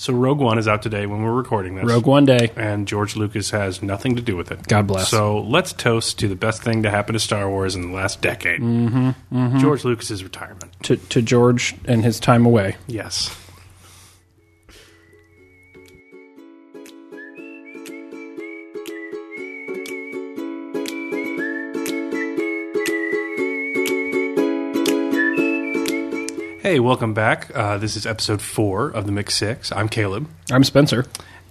So Rogue One is out today when we're recording this. Rogue One Day. And George Lucas has nothing to do with it. God bless. So let's toast to the best thing to happen to Star Wars in the last decade. Mm-hmm, George Lucas's retirement. To, to George and his time away. Yes. Hey, welcome back. Uh, this is episode four of the Mix Six. I'm Caleb. I'm Spencer.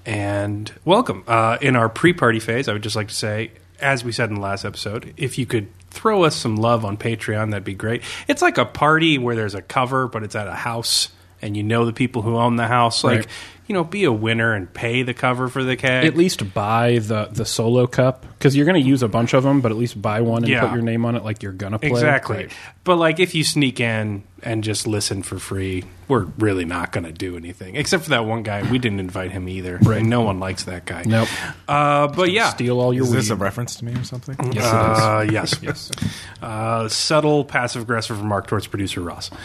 and welcome. Uh, in our pre-party phase, I would just like to say, as we said in the last episode, if you could throw us some love on Patreon, that'd be great. It's like a party where there's a cover, but it's at a house, and you know the people who own the house. Like, Right. you know, be a winner and pay the cover for the keg. At least buy the, the solo cup because you're going to use a bunch of them, but at least buy one and Yeah. put your name on it like you're going to play. Exactly. Right. But like if you sneak in and just listen for free, we're really not going to do anything. Except for that one guy, we didn't invite him either. Right. And no one likes that guy. Nope. Uh, but yeah. Steal all your Is this a reference to me or something? yes, Uh, yes, yes. Uh, subtle passive aggressive remark towards producer Ross.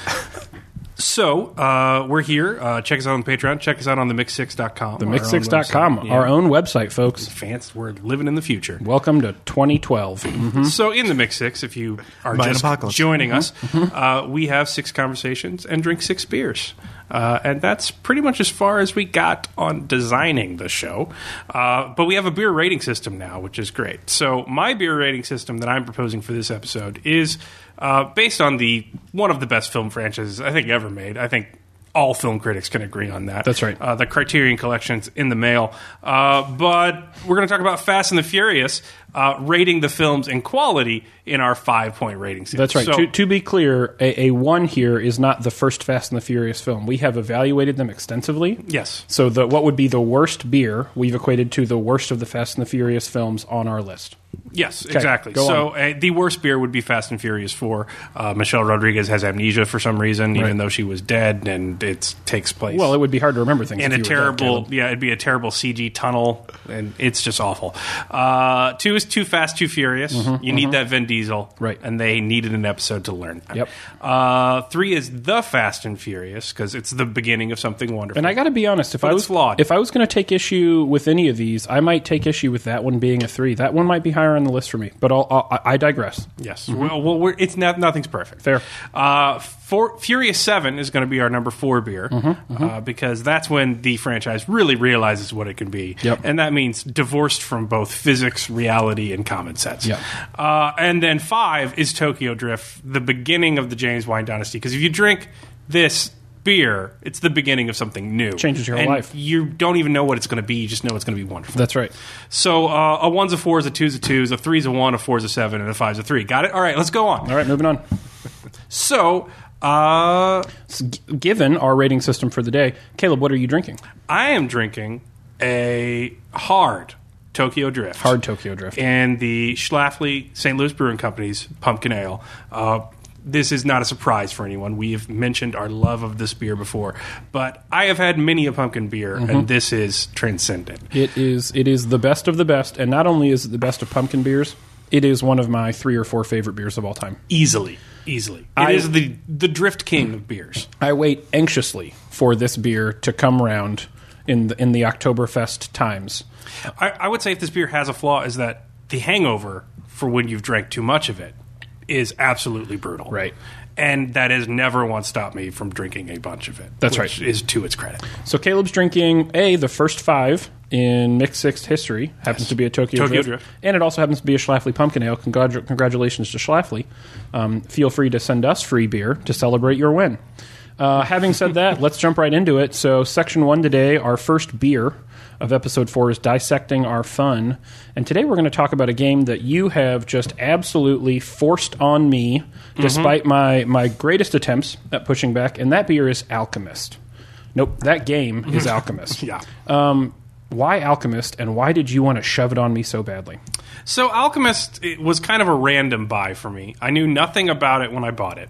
So uh, we're here. Uh, check us out on Patreon. Check us out on the mix6.com. the mix6.com, our own website, folks. Fancy, we're living in the future. Welcome to 2012. Mhm. So in the Mix Six, if you are By an just apocalypse. joining us, uh, we have six conversations and drink six beers. Uh, and that's pretty much as far as we got on designing the show. Uh, but we have a beer rating system now, which is great. So my beer rating system that I'm proposing for this episode is uh, based on the one of the best film franchises I think ever made. I think all film critics can agree on that. That's right. Uh, the Criterion Collection's in the mail. Uh, but we're going to talk about Fast and the Furious, uh, rating the films in quality in our five point rating system. That's right. So, to, to be clear, a, a one here is not the first Fast and the Furious film. We have evaluated them extensively. yes. So the what would be the worst beer we've equated to the worst of the Fast and the Furious films on our list. Yes, exactly. So uh, the worst beer would be Fast and Furious 4. Uh, Michelle Rodriguez has amnesia for some reason, even though she was dead, and it takes place. Well, it would be hard to remember things. in if a you were dead, terrible, yeah, it'd be a terrible CG tunnel, and it's just awful. Uh, two is Too Fast, Too Furious. you need that Vin Diesel, Mm-hmm, Right. And they needed an episode to learn. That. Yep. Uh, three is The Fast and Furious because it's the beginning of something wonderful. And I got to be honest, if But I was flawed. if I was going to take issue with any of these, I might take issue with that one being a three. That one might be higher on the list for me. But I'll, I'll, I digress. Yes. Well, well we're, it's not nothing's perfect. Fair. Uh, for, Furious Seven is going to be our number four beer Uh, because that's when the franchise really realizes what it can be, Yep. and that means divorced from both physics, reality, and common sense. Yep. Uh, and then five is Tokyo Drift, the beginning of the James Wan dynasty. Because if you drink this beer, it's the beginning of something new. Changes your whole And life. You don't even know what it's going to be. You just know it's going to be wonderful. That's right. So uh, a one's a four's a two's a two's a three's a one, a four's a seven, and a five's a three. Got it? All right, let's go on. All right, moving on. So uh, given our rating system for the day, Caleb, what are you drinking? I am drinking a hard Tokyo Drift. Hard Tokyo Drift. And the Schlafly St. Louis Brewing Company's Pumpkin Ale. Uh, this is not a surprise for anyone. We have mentioned our love of this beer before, but I have had many a pumpkin beer, Mm-hmm. and this is transcendent. It is it is the best of the best, and not only is it the best of pumpkin beers, it is one of my three or four favorite beers of all time. Easily, easily, it is I- the the Drift King of beers. I wait anxiously for this beer to come round in the, in the Oktoberfest times. I, I would say if this beer has a flaw, is that the hangover for when you've drank too much of it is absolutely brutal. Right. And that has never once stopped me from drinking a bunch of it. That's right. Is to its credit. So Caleb's drinking a the first five in mixed sixth history happens to be a Tokyo, Tokyo Drift, Drift. and it also happens to be a Schlafly Pumpkin Ale. Congratu- congratulations to Schlafly. Um, feel free to send us free beer to celebrate your win. Uh, having said that, let's jump right into it. So, section one today, our first beer of episode four is dissecting our fun, and today we're going to talk about a game that you have just absolutely forced on me, despite my my greatest attempts at pushing back, and that beer is Alchemist. Nope, that game is Alchemist. Yeah. Um, why Alchemist, and why did you want to shove it on me so badly? So Alchemist it was kind of a random buy for me. I knew nothing about it when I bought it.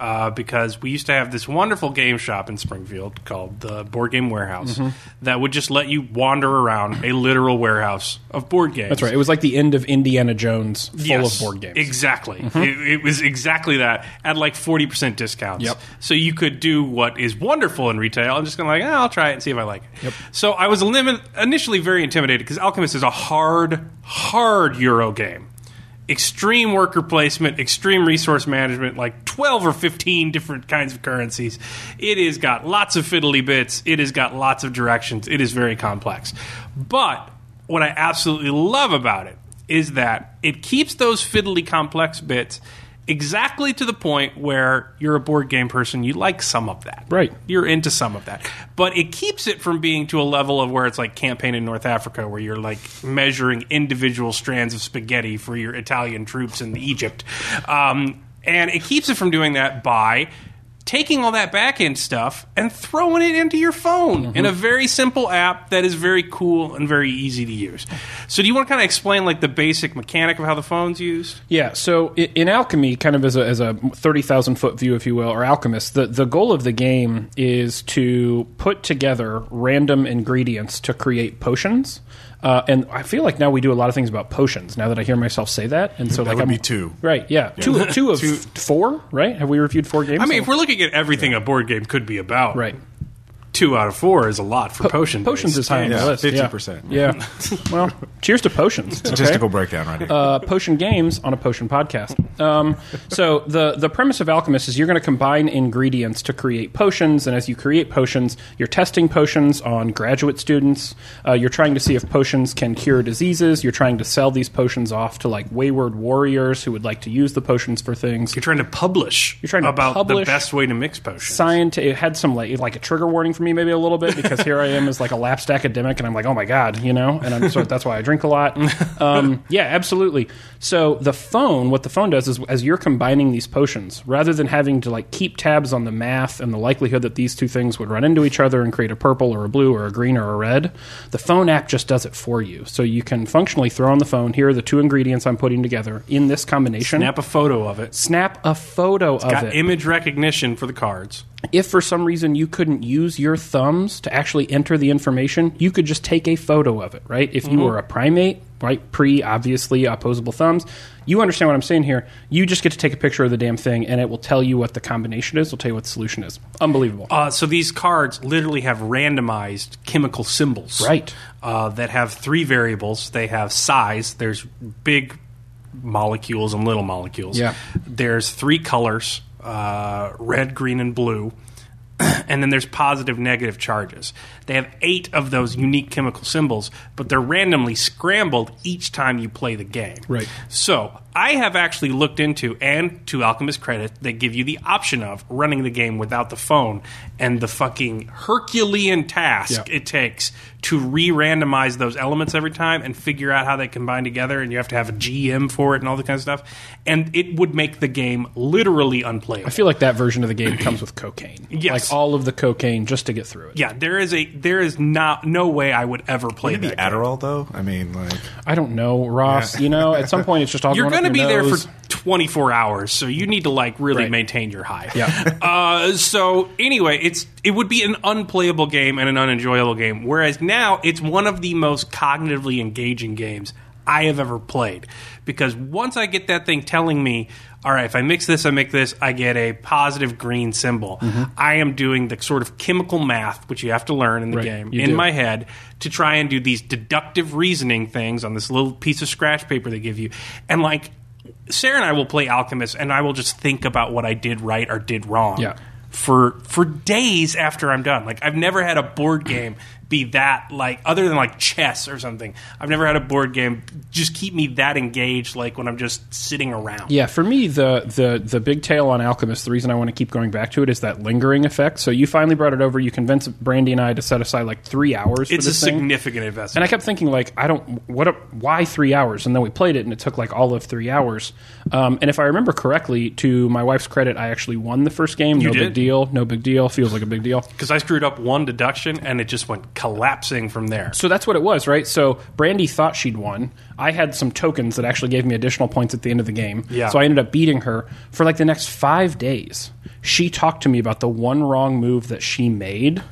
Uh, because we used to have this wonderful game shop in Springfield called the Board Game Warehouse Mm-hmm. that would just let you wander around a literal warehouse of board games. That's right. It was like the end of Indiana Jones, full Yes, of board games. Mm-hmm. Exactly. It, it was exactly that at like 40% discounts. Yep. So you could do what is wonderful in retail. I'm just going to like, eh, I'll try it and see if I like it. Yep. So I was limit, initially very intimidated because Alchemist is a hard, hard Euro game. Extreme worker placement, extreme resource management, like 12 or 15 different kinds of currencies. It has got lots of fiddly bits. It has got lots of directions. It is very complex. But what I absolutely love about it is that it keeps those fiddly complex bits exactly to the point where you're a board game person, you like some of that. Right. You're into some of that. But it keeps it from being to a level of where it's like campaign in North Africa where you're like measuring individual strands of spaghetti for your Italian troops in Egypt. Um, and it keeps it from doing that by taking all that back end stuff and throwing it into your phone in a mm-hmm. very simple app that is very cool and very easy to use. So do you want to kind of explain like the basic mechanic of how the phone's used? Yeah, so in Alchemy, kind of as a, as a 30,000 foot view, if you will, or Alchemist, the, the goal of the game is to put together random ingredients to create potions. Uh, and I feel like now we do a lot of things about potions. Now that I hear myself say that, and so like would I'm be two. right? Yeah, two two of four, right? Have we reviewed four games? I mean, if we're looking at everything a board game could be about, right. Two out of four is a lot for potion. Potions is high on Yeah, the list. 50%. Yeah. yeah. well, cheers to potions. okay? Statistical breakdown right here. uh, potion games on a potion podcast. Um, so the the premise of Alchemist is you're going to combine ingredients to create potions, and as you create potions, you're testing potions on graduate students. Uh, you're trying to see if potions can cure diseases. You're trying to sell these potions off to like wayward warriors who would like to use the potions for things. You're trying to publish. You're trying to about publish- the best way to mix potions. Science. It had some like like a trigger warning for me maybe a little bit because here I am as like a lapsed academic and I'm like oh my god you know and I'm so that's why I drink a lot. Um, yeah, absolutely. So the phone, what the phone does is as you're combining these potions, rather than having to like keep tabs on the math and the likelihood that these two things would run into each other and create a purple or a blue or a green or a red, the phone app just does it for you. So you can functionally throw on the phone. Here are the two ingredients I'm putting together in this combination. Snap a photo of it. Snap a photo of Got it image recognition for the cards. If for some reason you couldn't use your thumbs to actually enter the information, you could just take a photo of it, right? If you were a primate, right, pre obviously opposable thumbs, you understand what I'm saying here. You just get to take a picture of the damn thing and it will tell you what the combination is, it'll tell you what the solution is. Unbelievable. Uh, so these cards literally have randomized chemical symbols, Right. Uh, that have three variables. They have size. There's big molecules and little molecules. Yeah. There's three colors: uh, red, green, and blue. and then there's positive, negative charges. They have eight of those unique chemical symbols, but they're randomly scrambled each time you play the game. Right. So I have actually looked into, and to Alchemist credit, they give you the option of running the game without the phone and the fucking Herculean task Yeah. it takes to re-randomize those elements every time and figure out how they combine together. And you have to have a GM for it and all that kind of stuff. And it would make the game literally unplayable. I feel like that version of the game comes with cocaine. Yes. Like all of the cocaine just to get through it. yeah, there is a there is not no way I would ever play Maybe that. game. Adderall though. I mean, like I don't know, Ross. Yeah. You know, at some point it's just all You're going going to be there for 24 hours, so you need to like really Right. maintain your high. Yeah. uh, so anyway, it's it would be an unplayable game and an unenjoyable game. Whereas now it's one of the most cognitively engaging games I have ever played because once I get that thing telling me, all right, if I mix this, I make this, I get a positive green symbol. Mm-hmm. I am doing the sort of chemical math which you have to learn in the Right, game in do. my head to try and do these deductive reasoning things on this little piece of scratch paper they give you, and like. Sarah and I will play Alchemist, and I will just think about what I did right or did wrong Yeah. for for days after I'm done. Like I've never had a board game be that like other than like chess or something. I've never had a board game just keep me that engaged like when I'm just sitting around. Yeah, for me, the the the big tail on Alchemist. The reason I want to keep going back to it is that lingering effect. So you finally brought it over. You convinced Brandy and I to set aside like three hours. It's a thing. significant investment. And. I kept thinking, like, I don't, what, a, why three hours? And then we played it, and it took like all of three hours. Um, and if I remember correctly, to my wife's credit, I actually won the first game. no did? big deal. No big deal. Feels like a big deal. Because I screwed up one deduction and it just went collapsing from there. So that's what it was, right? So Brandy thought she'd won. I had some tokens that actually gave me additional points at the end of the game. Yeah. So I ended up beating her for like the next five days. She talked to me about the one wrong move that she made.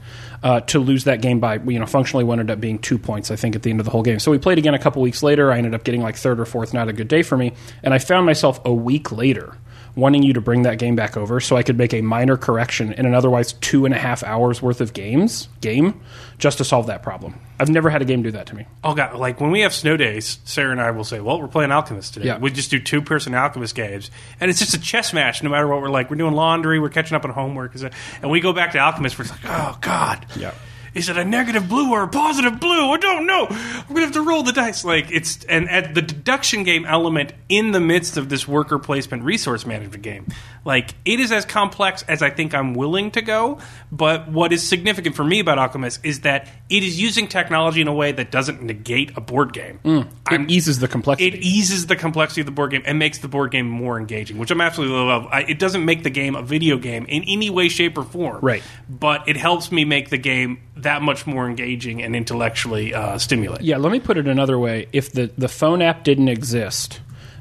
Uh, to lose that game by you know functionally what ended up being two points I think at the end of the whole game. So we played again a couple weeks later. I ended up getting like third or fourth. Not a good day for me, and I found myself a week later wanting you to bring that game back over so I could make a minor correction in an otherwise two and a half hours worth of games game just to solve that problem. I've never had a game do that to me. Oh god! Like when we have snow days, Sarah and I will say, "Well, we're playing Alchemist today." Yeah. We just do two-person Alchemist games, and it's just a chess match. No matter what we're like, we're doing laundry, we're catching up on homework, uh, and we go back to Alchemist. We're like, "Oh god, Yeah. Is it a negative blue or a positive blue? I don't know. We're gonna have to roll the dice. Like it's and at the deduction game element in the midst of this worker placement resource management game, like it is as complex as I think I'm willing to go. But what is significant for me about Alchemist is that it is using technology in a way that doesn't negate a board game. Mm. It eases the complexity. It eases the complexity of the board game and makes the board game more engaging, which I'm absolutely love. I, it doesn't make the game a video game in any way, shape, or form. Right. But it helps me make the game that much more engaging and intellectually uh, stimulating. Yeah, let me put it another way. If the, the phone app didn't exist,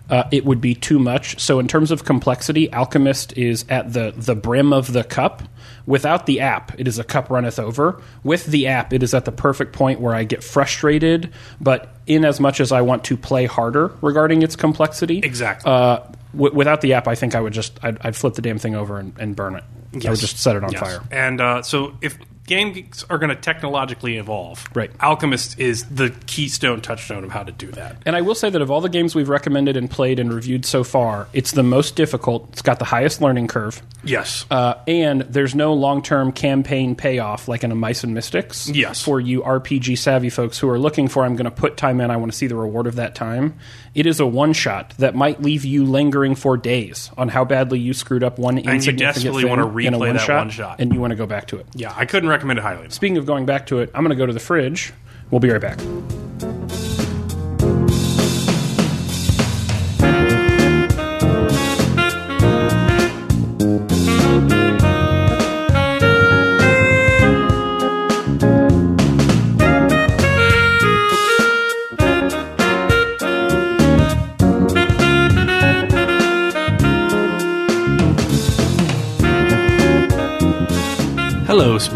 uh, it would be too much. So, in terms of complexity, Alchemist is at the, the brim of the cup. Without the app, it is a cup runneth over. With the app, it is at the perfect point where I get frustrated, but in as much as I want to play harder regarding its complexity. Exactly. Uh, w- without the app, I think I would just I'd, I'd flip the damn thing over and, and burn it. I would just set it on Yes. fire. And uh, so, if games are going to technologically evolve, Right. Alchemist is the keystone touchstone of how to do that. And I will say that of all the games we've recommended and played and reviewed so far, it's the most difficult. It's got the highest learning curve. Yes. Uh, and there's no long term campaign payoff like in a Mice and Mystics. Yes. For you RPG savvy folks who are looking for, I'm going to put time in, I want to see the reward of that time. It is a one shot that might leave you lingering for days on how badly you screwed up one you insignificant desperately thing in a replay that one-shot, one shot. And you want to go back to it. yeah, I couldn't recommend it highly. Speaking of going back to it, I'm going to go to the fridge. We'll be right back.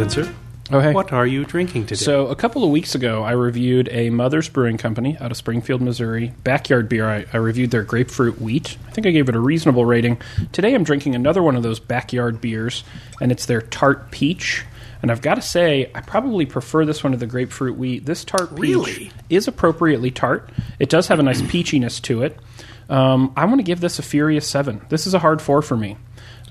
Spencer. Oh, hey. What are you drinking today? So, a couple of weeks ago, I reviewed a Mother's Brewing Company out of Springfield, Missouri. Backyard beer. I, I reviewed their grapefruit wheat. I think I gave it a reasonable rating. Today, I'm drinking another one of those backyard beers, and it's their tart peach. And I've got to say, I probably prefer this one to the grapefruit wheat. This tart peach Really? is appropriately tart. It does have a nice peachiness to it. Um, I want to give this a Furious 7. This is a hard four for me.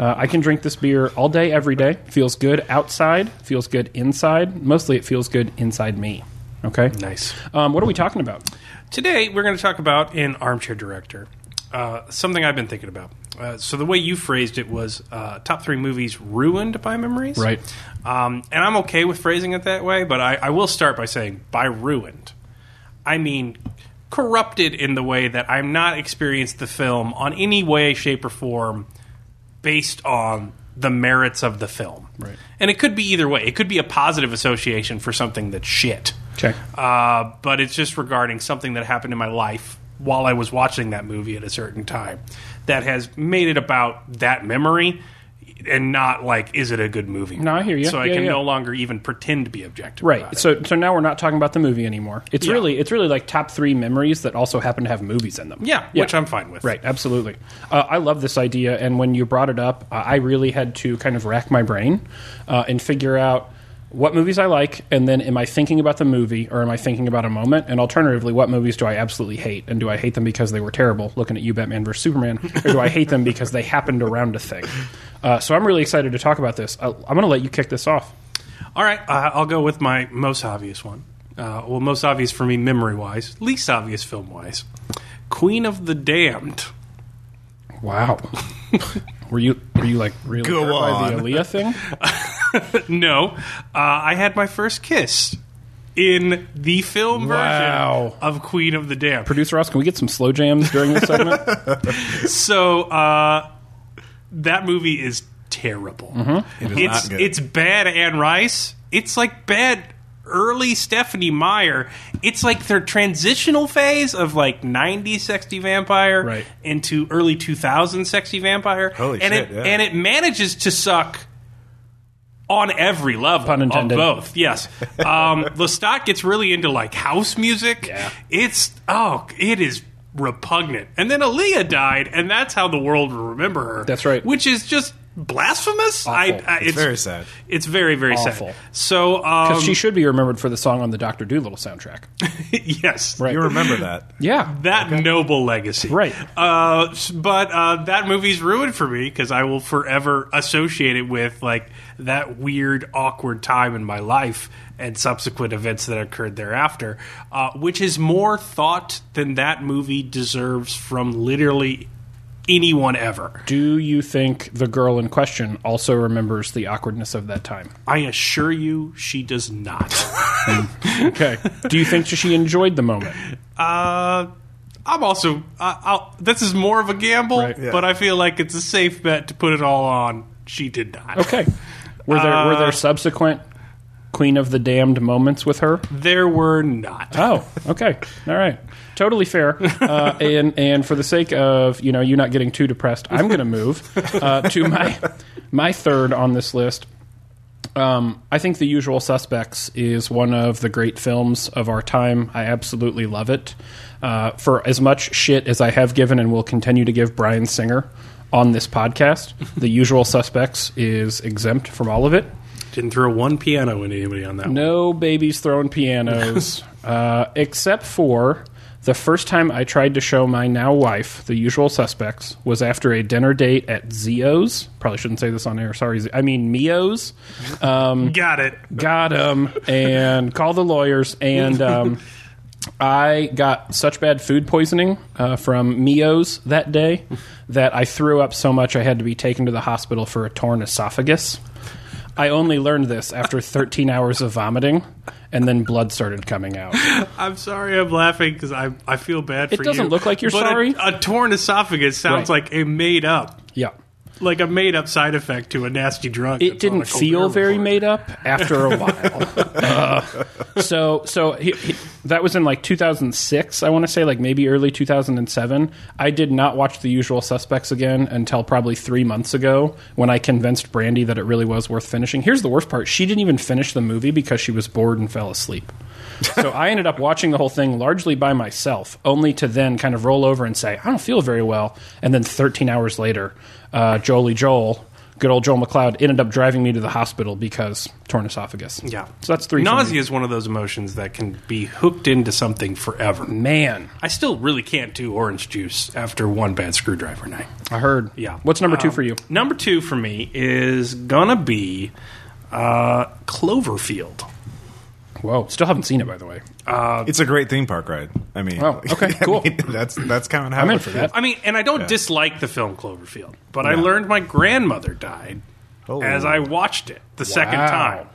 Uh, I can drink this beer all day, every day. Feels good outside, feels good inside. Mostly it feels good inside me. Okay? nice. Um, what are we talking about? Today, we're going to talk about an armchair director. Uh, something I've been thinking about. Uh, so the way you phrased it was uh, top three movies ruined by memories, Right. Um, and I'm okay with phrasing it that way, but I, I will start by saying by ruined, I mean corrupted in the way that I'm not experienced the film on any way, shape, or form based on the merits of the film. Right. And it could be either way. It could be a positive association for something that's shit. Okay. Uh, but it's just regarding something that happened in my life while I was watching that movie at a certain time that has made it about that memory and not like, is it a good movie? No, I hear you. So I Yeah, can yeah. no longer even pretend to be objective. Right. about it. So so now we're not talking about the movie anymore. It's Yeah. really it's really like top three memories that also happen to have movies in them. yeah, which I'm fine with. Right, absolutely. Uh, I love this idea, and when you brought it up, uh, I really had to kind of rack my brain uh, and figure out what movies I like, and then am I thinking about the movie or am I thinking about a moment? And alternatively, what movies do I absolutely hate? And do I hate them because they were terrible, looking at you, Batman vs. Superman, or do I hate them because they happened around a thing? Uh, so I'm really excited to talk about this. I, I'm going to let you kick this off. All right, uh, I'll go with my most obvious one. Uh, well, most obvious for me, memory wise, least obvious film wise. Queen of the Damned. Wow. were you were you like really Go hurt by the Aaliyah thing? No, uh, I had my first kiss in the film Wow. version of Queen of the Damned. Producer Ross, can we get some slow jams during this segment? So uh, that movie is terrible. It is It's not good. it's bad Anne Rice. It's like bad early Stephenie Meyer, it's like their transitional phase of like 90s sexy vampire Right. into early 2000s sexy vampire. Holy and shit, it yeah. and it manages to suck on every level Pun intended. of both. Yes. Um, Lestat gets really into like house music. Yeah. It's oh, it is repugnant. And then Aaliyah died, and that's how the world will remember her. That's right. Which is just blasphemous. I, Awful. I, It's very sad. It's very very Awful. sad. So um, Because she should be remembered for the song on the Doctor Dolittle soundtrack. yes, Right. You remember that? Yeah. that noble legacy. Right. Uh, but uh, that movie's ruined for me because I will forever associate it with like that weird, awkward time in my life and subsequent events that occurred thereafter, uh, which is more thought than that movie deserves from literally anyone ever. Do you think the girl in question also remembers the awkwardness of that time? I assure you, she does not. Okay. Do you think she enjoyed the moment? Uh, I'm also. I'll, this is more of a gamble, Right. Yeah. but I feel like it's a safe bet to put it all on. She did not. Okay. Were there were Uh, there subsequent Queen of the Damned moments with her? There were not. Oh, okay. All right. Totally fair. Uh, and and for the sake of you know you not getting too depressed, I'm going to move uh, to my my third on this list. Um, I think The Usual Suspects is one of the great films of our time. I absolutely love it. Uh, for as much shit as I have given and will continue to give Bryan Singer on this podcast, The Usual Suspects is exempt from all of it. Didn't throw one piano into anybody on that one. No babies throwing pianos, uh, except for the first time I tried to show my now wife the usual suspects was after a dinner date at Zio's. Probably shouldn't say this on air. Sorry, Z- I mean Mio's. Got it. Got him and call the lawyers. And um, I got such bad food poisoning uh, from Mio's that day that I threw up so much I had to be taken to the hospital for a torn esophagus. I only learned this after 13 hours of vomiting, and then blood started coming out. I'm sorry I'm laughing because I, I feel bad It for you. It doesn't look like you're but a- sorry. A, torn esophagus sounds Right. like a made up, Yeah. Like a made up side effect to a nasty drug. It didn't feel very report. made up after a while. Uh, so, so he, he, that was in like 2006. I want to say like maybe early 2007. I did not watch The Usual Suspects again until probably three months ago when I convinced Brandy that it really was worth finishing. Here's the worst part: she didn't even finish the movie because she was bored and fell asleep. so I ended up watching the whole thing largely by myself, only to then kind of roll over and say, "I don't feel very well," and then 13 hours later, uh, Jolie Joel good old Joel McLeod ended up driving me to the hospital because torn esophagus. Yeah. So that's three. for me. Nausea is one of those emotions that can be hooked into something forever. Man, I still really can't do orange juice after one bad screwdriver night. I heard. Yeah. What's number two Um, for you? Number two for me is gonna be uh, Cloverfield. Whoa, still haven't seen it by the way. Uh, it's a great theme park ride. I mean, Oh, okay, I cool. mean, that's that's kind of how I'm in for that. I mean, and I don't dislike the film Cloverfield, but I learned my grandmother died Oh. as I watched it the second time.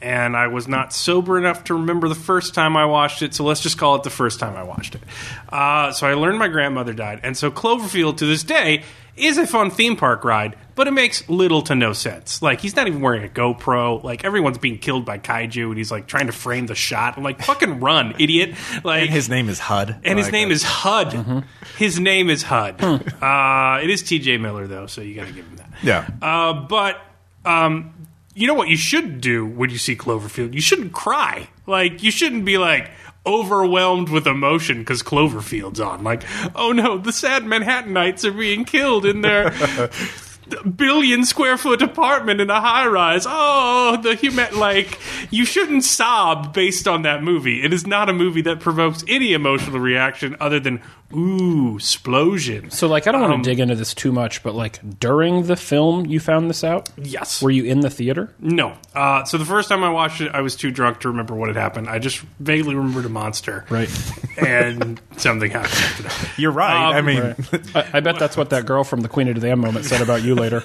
And I was not sober enough to remember the first time I watched it, so let's just call it the first time I watched it. Uh, so I learned my grandmother died, and so Cloverfield to this day is a fun theme park ride, but it makes little to no sense. Like he's not even wearing a GoPro. Like everyone's being killed by kaiju, and he's like trying to frame the shot. I'm like, fucking run, idiot! Like And his name is Hud. and his name is HUD. Mm-hmm. His name is HUD. Hmm. Uh, it is T.J. Miller though, so you got to give him that. yeah. Uh, but um, you know what you should do when you see Cloverfield? You shouldn't cry. Like you shouldn't be like overwhelmed with emotion because Cloverfield's on. Like, oh no, the sad Manhattanites are being killed in their. Billion square foot apartment in a high rise. Oh, the human like you shouldn't sob based on that movie. It is not a movie that provokes any emotional reaction other than ooh, explosion. So, like, I don't want Um, to dig into this too much, but like during the film, you found this out. Yes. Were you in the theater? No. Uh, so the first time I watched it, I was too drunk to remember what had happened. I just vaguely remembered a monster. Right. And something happened after that. You're right. Um, I mean, I, I bet that's what that girl from the Queen of the Damned moment said about you later.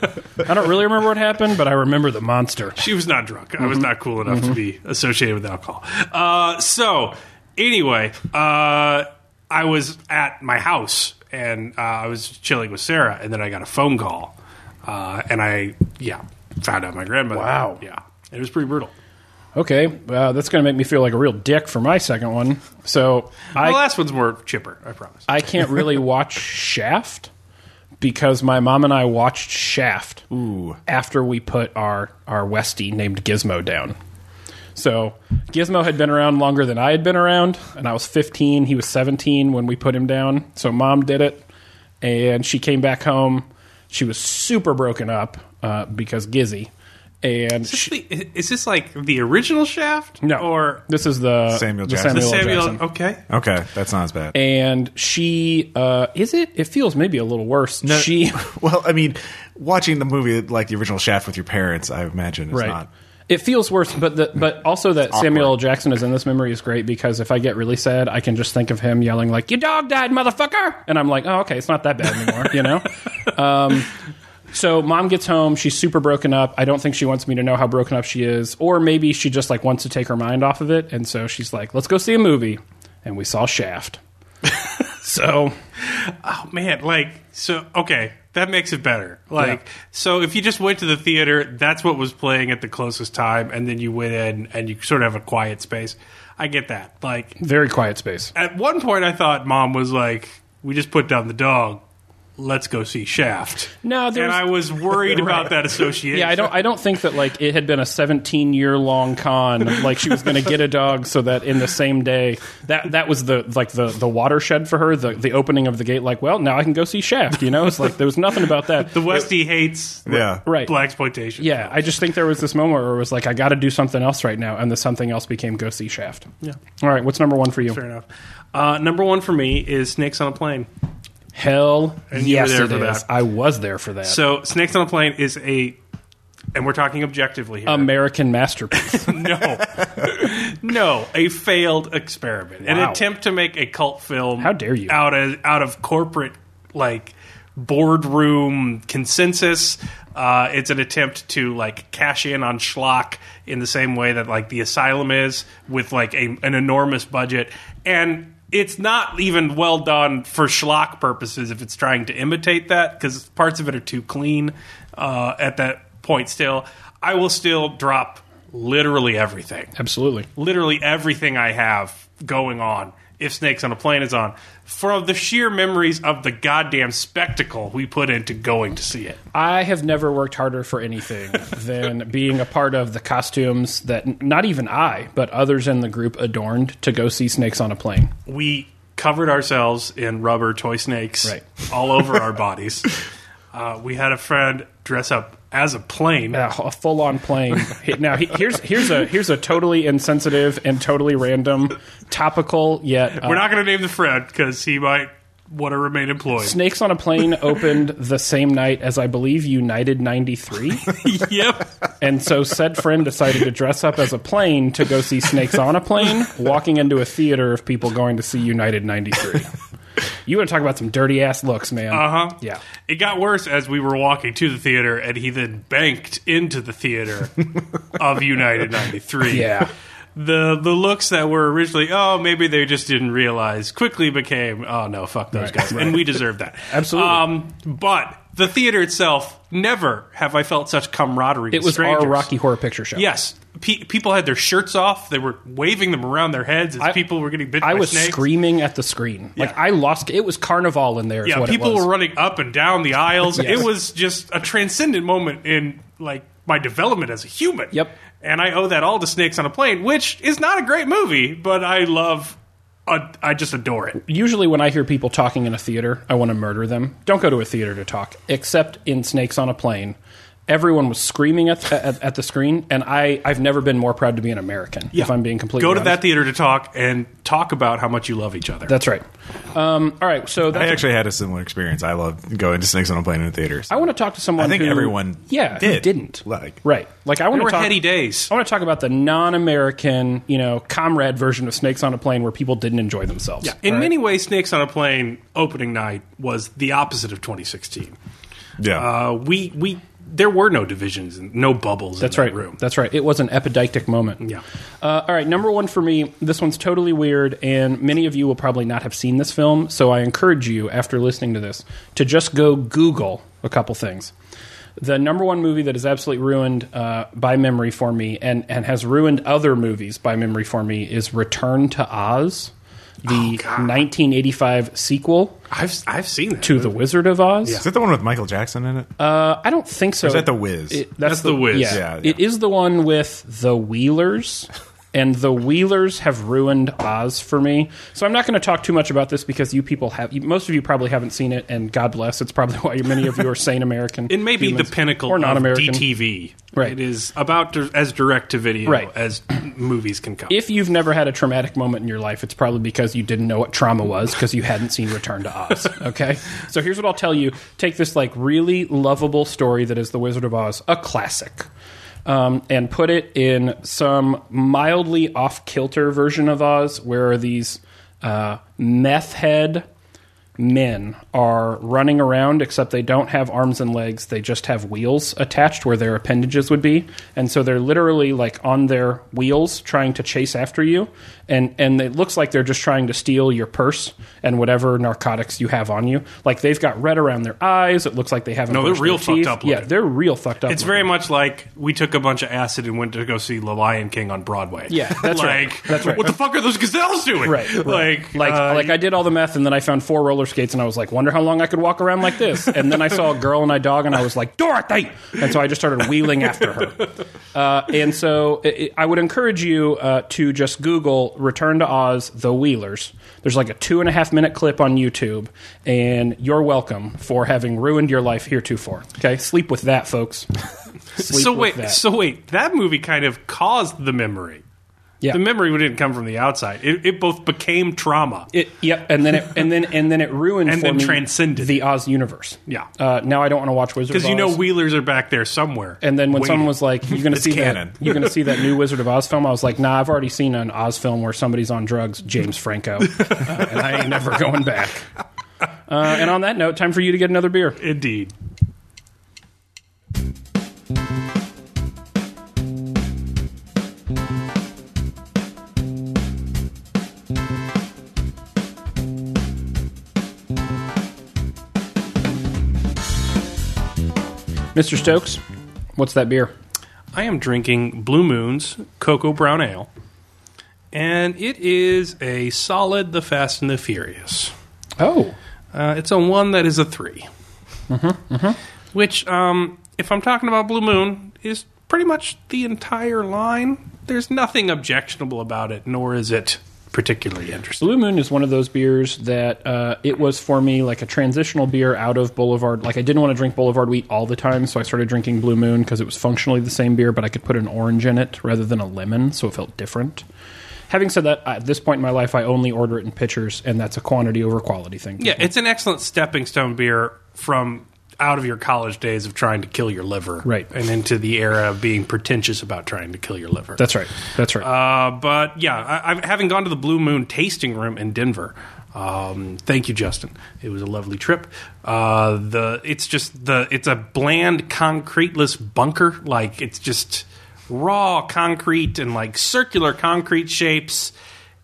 I don't really remember what happened, but I remember the monster. She was not drunk. I was not cool enough to be associated with alcohol. Uh, so, anyway, uh, I was at my house and uh, I was chilling with Sarah, and then I got a phone call. Uh, and I, yeah, found out my grandmother. Wow. Yeah. It was pretty brutal. Okay, uh, that's going to make me feel like a real dick for my second one. So I last one's more chipper, I promise. I can't really watch Shaft because my mom and I watched Shaft after we put our our Westie named Gizmo down. So Gizmo had been around longer than I had been around, and I was 15. He was 17 when we put him down. So mom did it, and she came back home. She was super broken up uh, because Gizzy, and Is this, she, the- is this like the original Shaft? no, Or this is the Samuel the Jackson. the Samuel L. Samuel? Jackson. Okay. Okay, that's not as bad. and she uh, is it? It feels maybe a little worse. No, She well, I mean, watching the movie like the original Shaft with your parents, I imagine is right. not. It feels worse, but the, but also that. Samuel L. Jackson is in this memory is great because if I get really sad, I can just think of him yelling like "Your dog died, motherfucker," and I'm like, "Oh, okay, it's not that bad anymore," you know. Um, so mom gets home, she's super broken up. I don't think she wants me to know how broken up she is, or maybe she just like wants to take her mind off of it, and so she's like, "Let's go see a movie," and we saw Shaft. so Oh man, like so. Okay, that makes it better. Like Yeah. so, if you just went to the theater, that's what was playing at the closest time, and then you went in and you sort of have a quiet space. I get that. Like very quiet space. at one point, I thought mom was like, "We just put down the dog. Let's go see Shaft." No, and I was worried about that association. Yeah, I don't. I don't think that like it had been a 17 year long con. Like she was going to get a dog so that in the same day that that was the like the the watershed for her. The the opening of the gate. Like, well, now I can go see Shaft. You know, it's like there was nothing about that. The Westie hates Yeah. Right. black exploitation. Yeah, I just think there was this moment where it was like I got to do something else right now, and the something else became go see Shaft. Yeah. All right, what's number one for you? fair enough. Uh, number one for me is Snakes on a Plane. Hell And you were yes, there it for is. that. I was there for that. So, Snakes on a Plane is a, and we're talking objectively here. American masterpiece. no, no, a failed experiment, an Wow. attempt to make a cult film. How dare you. Out of out of corporate like boardroom consensus. Uh, it's an attempt to like cash in on schlock in the same way that like the asylum is with like a, an enormous budget and it's not even well done for schlock purposes if it's trying to imitate that because parts of it are too clean uh, at that point still. I will still drop literally everything. Absolutely. literally everything I have going on if Snakes on a Plane is on for the sheer memories of the goddamn spectacle we put into going to see it. I have never worked harder for anything than being a part of the costumes that not even I, but others in the group adorned to go see snakes on a plane. We covered ourselves in rubber toy snakes Right. all over our bodies. Uh, we had a friend dress up as a plane. Uh, a full-on plane. Now he, here's here's a here's a totally insensitive and totally random, topical yet. Uh, We're not going to name the friend because he might want to remain employed. Snakes on a Plane opened the same night as I believe United 93. yep. And so said friend decided to dress up as a plane to go see Snakes on a Plane, walking into a theater of people going to see United 93. You want to talk about some dirty ass looks, man. Uh huh. Yeah. It got worse as we were walking to the theater, and he then banked into the theater of United 93. Yeah. The the looks that were originally, oh, maybe they just didn't realize, quickly became, oh, no, fuck those Right, guys. And we deserve that. Absolutely. Um, but the theater itself, never have I felt such camaraderie. It with was strangers. our Rocky Horror Picture Show. Yes. Pe- people had their shirts off. They were waving them around their heads as I- people were getting bit I by was snakes. screaming at the screen. Like I lost it was carnival in there is Yeah, what people it was. were running up and down the aisles. Yes. It was just a transcendent moment in like my development as a human. Yep. And I owe that all to Snakes on a Plane, which is not a great movie, but I love. I just adore it. Usually when I hear people talking in a theater, I want to murder them. Don't go to a theater to talk, except in Snakes on a Plane. Everyone was screaming at, at, at the screen, and I, I've never been more proud to be an American, if I'm being completely Go to honest. that theater to talk and talk about how much you love each other. That's right. Um, all right, so I that's, actually had a similar experience. I love going to Snakes on a Plane in the theaters. I want to talk to someone I think who- everyone yeah, who did. didn't. Like- right. Like I want to talk, heady days. I want to talk about the non-American, you know, comrade version of Snakes on a Plane where people didn't enjoy themselves. Yeah. In All right? many ways, Snakes on a Plane opening night was the opposite of 2016. yeah. Uh, we we there were no divisions, and no bubbles. That's in right. room. That's right. It was an epideictic moment. Yeah. Uh, all right. Number one for me. This one's totally weird, and many of you will probably not have seen this film. So I encourage you, after listening to this, to just go Google a couple things. The number one movie that is absolutely ruined uh, by memory for me and, and has ruined other movies by memory for me is Return to Oz, the 1985 sequel I've I've seen that. to The Wizard of Oz. Is that the one with Michael Jackson in it? Uh, I don't think so. is that The Wiz? It- That's The Wiz. Yeah. Yeah, It is the one with the Wheelers. And the Wheelers have ruined Oz for me. So I'm not going to talk too much about this because you people have, most of you probably haven't seen it, and God bless. It's probably why many of you are sane American. It may be the pinnacle or not of American. DTV. Right. It is about as direct to video Right. as movies can come. If you've never had a traumatic moment in your life, it's probably because you didn't know what trauma was because you hadn't seen Return to Oz. Okay? So here's what I'll tell you take this like really lovable story that is The Wizard of Oz, a classic, um, and put it in some mildly off kilter version of Oz where these uh, meth head men are running around, except they don't have arms and legs. They just have wheels attached where their appendages would be. And so they're literally like on their wheels trying to chase after you. And, and it looks like they're just trying to steal your purse and whatever narcotics you have on you. Like they've got red around their eyes. It looks like they haven't. No, they're real fucked teeth. up Yeah, they're real fucked up. it's looking. very much like we took a bunch of acid and went to go see The Lion King on Broadway. Yeah, that's right. like, That's right. What the fuck are those gazelles doing? Right, right. Like, like uh, like I did all the meth and then I found four roller skates and I was like, wonder how long I could walk around like this. And then I saw a girl and a dog and I was like, Dorothy, and so I just started wheeling after her. Uh, and so i i I would encourage you uh, to just Google "Return to Oz: The Wheelers." There's like a two and a half minute clip on YouTube, and you're welcome for having ruined your life heretofore. Okay, sleep with that, folks. So wait, so wait, that movie kind of caused the memory. Yeah. The memory didn't come from the outside. It, it both became trauma. It, yep, and then it and then and then it ruined And then transcended. the Oz universe. Yeah. Uh, now I don't want to watch Wizard Because you know wheelers are back there somewhere. and then when waiting. someone was like, "You're going to see canon. that? You're going to see that new Wizard of Oz film?" I was like, "Nah, I've already seen an Oz film where somebody's on drugs, James Franco, uh, and I ain't never going back." Uh, and on that note, time for you to get another beer. Indeed. Mr. Stokes, what's that beer? I am drinking Blue Moon's Cocoa Brown Ale. And it is a solid The Fast and the Furious. Oh, Uh, it's a one that is a 3 Mm-hmm. Which, um, if I'm talking about Blue Moon, is pretty much the entire line. There's nothing objectionable about it, nor is it particularly interesting. Blue Moon is one of those beers that uh, it was for me like a transitional beer out of Boulevard. Like I didn't want to drink Boulevard Wheat all the time, so I started drinking Blue Moon because it was functionally the same beer, but I could put an orange in it rather than a lemon, so it felt different. Having said that, at this point in my life, I only order it in pitchers, and that's a quantity over quality thing. Yeah, it's an excellent stepping stone beer from out of your college days of trying to kill your liver, Right. and into the era of being pretentious about trying to kill your liver. that's right. That's right. Uh, but yeah, I, I've having gone to the Blue Moon tasting room in Denver. Um, thank you, Justin. It was a lovely trip. Uh, the it's just the it's a bland, concreteless bunker. Like it's just raw concrete and like circular concrete shapes.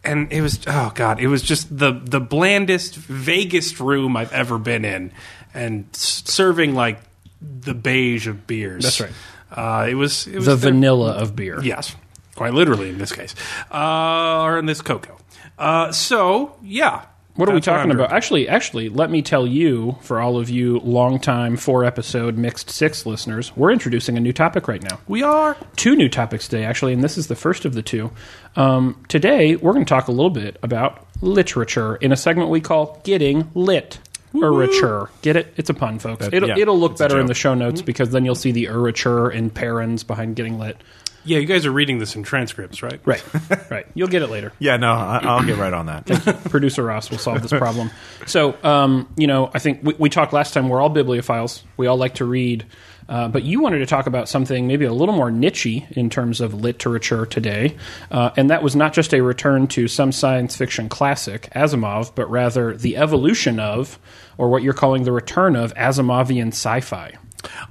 And it was oh god, it was just the the blandest, vaguest room I've ever been in, and serving like the beige of beers. That's right. Uh, it was it was the their- vanilla of beer. Yes, quite literally in this case, uh, or in this cocoa. Uh, so yeah, What are we talking about? Actually, actually, let me tell you, for all of you longtime four episode mixed six listeners, we're introducing a new topic right now. We are two new topics today, actually, and this is the first of the two. Um, today, we're going to talk a little bit about literature in a segment we call "Getting Lit." Urature. Get it? It's a pun, folks. That- it'll, yeah, it'll look it's a better in joke. the show notes because then you'll see the urature and parents behind getting lit. yeah. You guys are reading this in transcripts, right? Right, right. You'll get it later. Yeah, no, I, I'll get right on that. producer Ross will solve this problem. So, um, you know, I think we, we talked last time. We're all bibliophiles. We all like to read, uh, but you wanted to talk about something maybe a little more nichey in terms of literature today, uh, and that was not just a return to some science fiction classic, Asimov, but rather the evolution of, or what you're calling the return of, Asimovian sci-fi.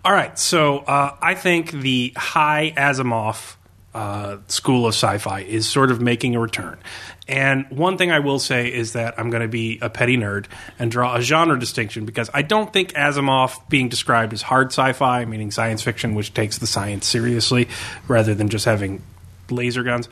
All right. So uh, I think the high Asimov uh, school of sci-fi is sort of making a return. And one thing I will say is that I'm going to be a petty nerd and draw a genre distinction because I don't think Asimov being described as hard sci-fi, meaning science fiction, which takes the science seriously rather than just having laser guns.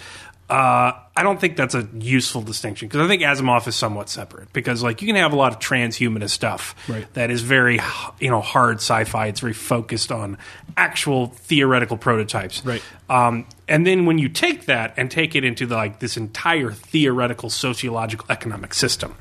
Uh, I don't think that's a useful distinction because I think Asimov is somewhat separate because like you can have a lot of transhumanist stuff Right. that is very you know hard sci-fi. It's very focused on actual theoretical prototypes. Right. Um, and then when you take that and take it into the, like this entire theoretical sociological economic system,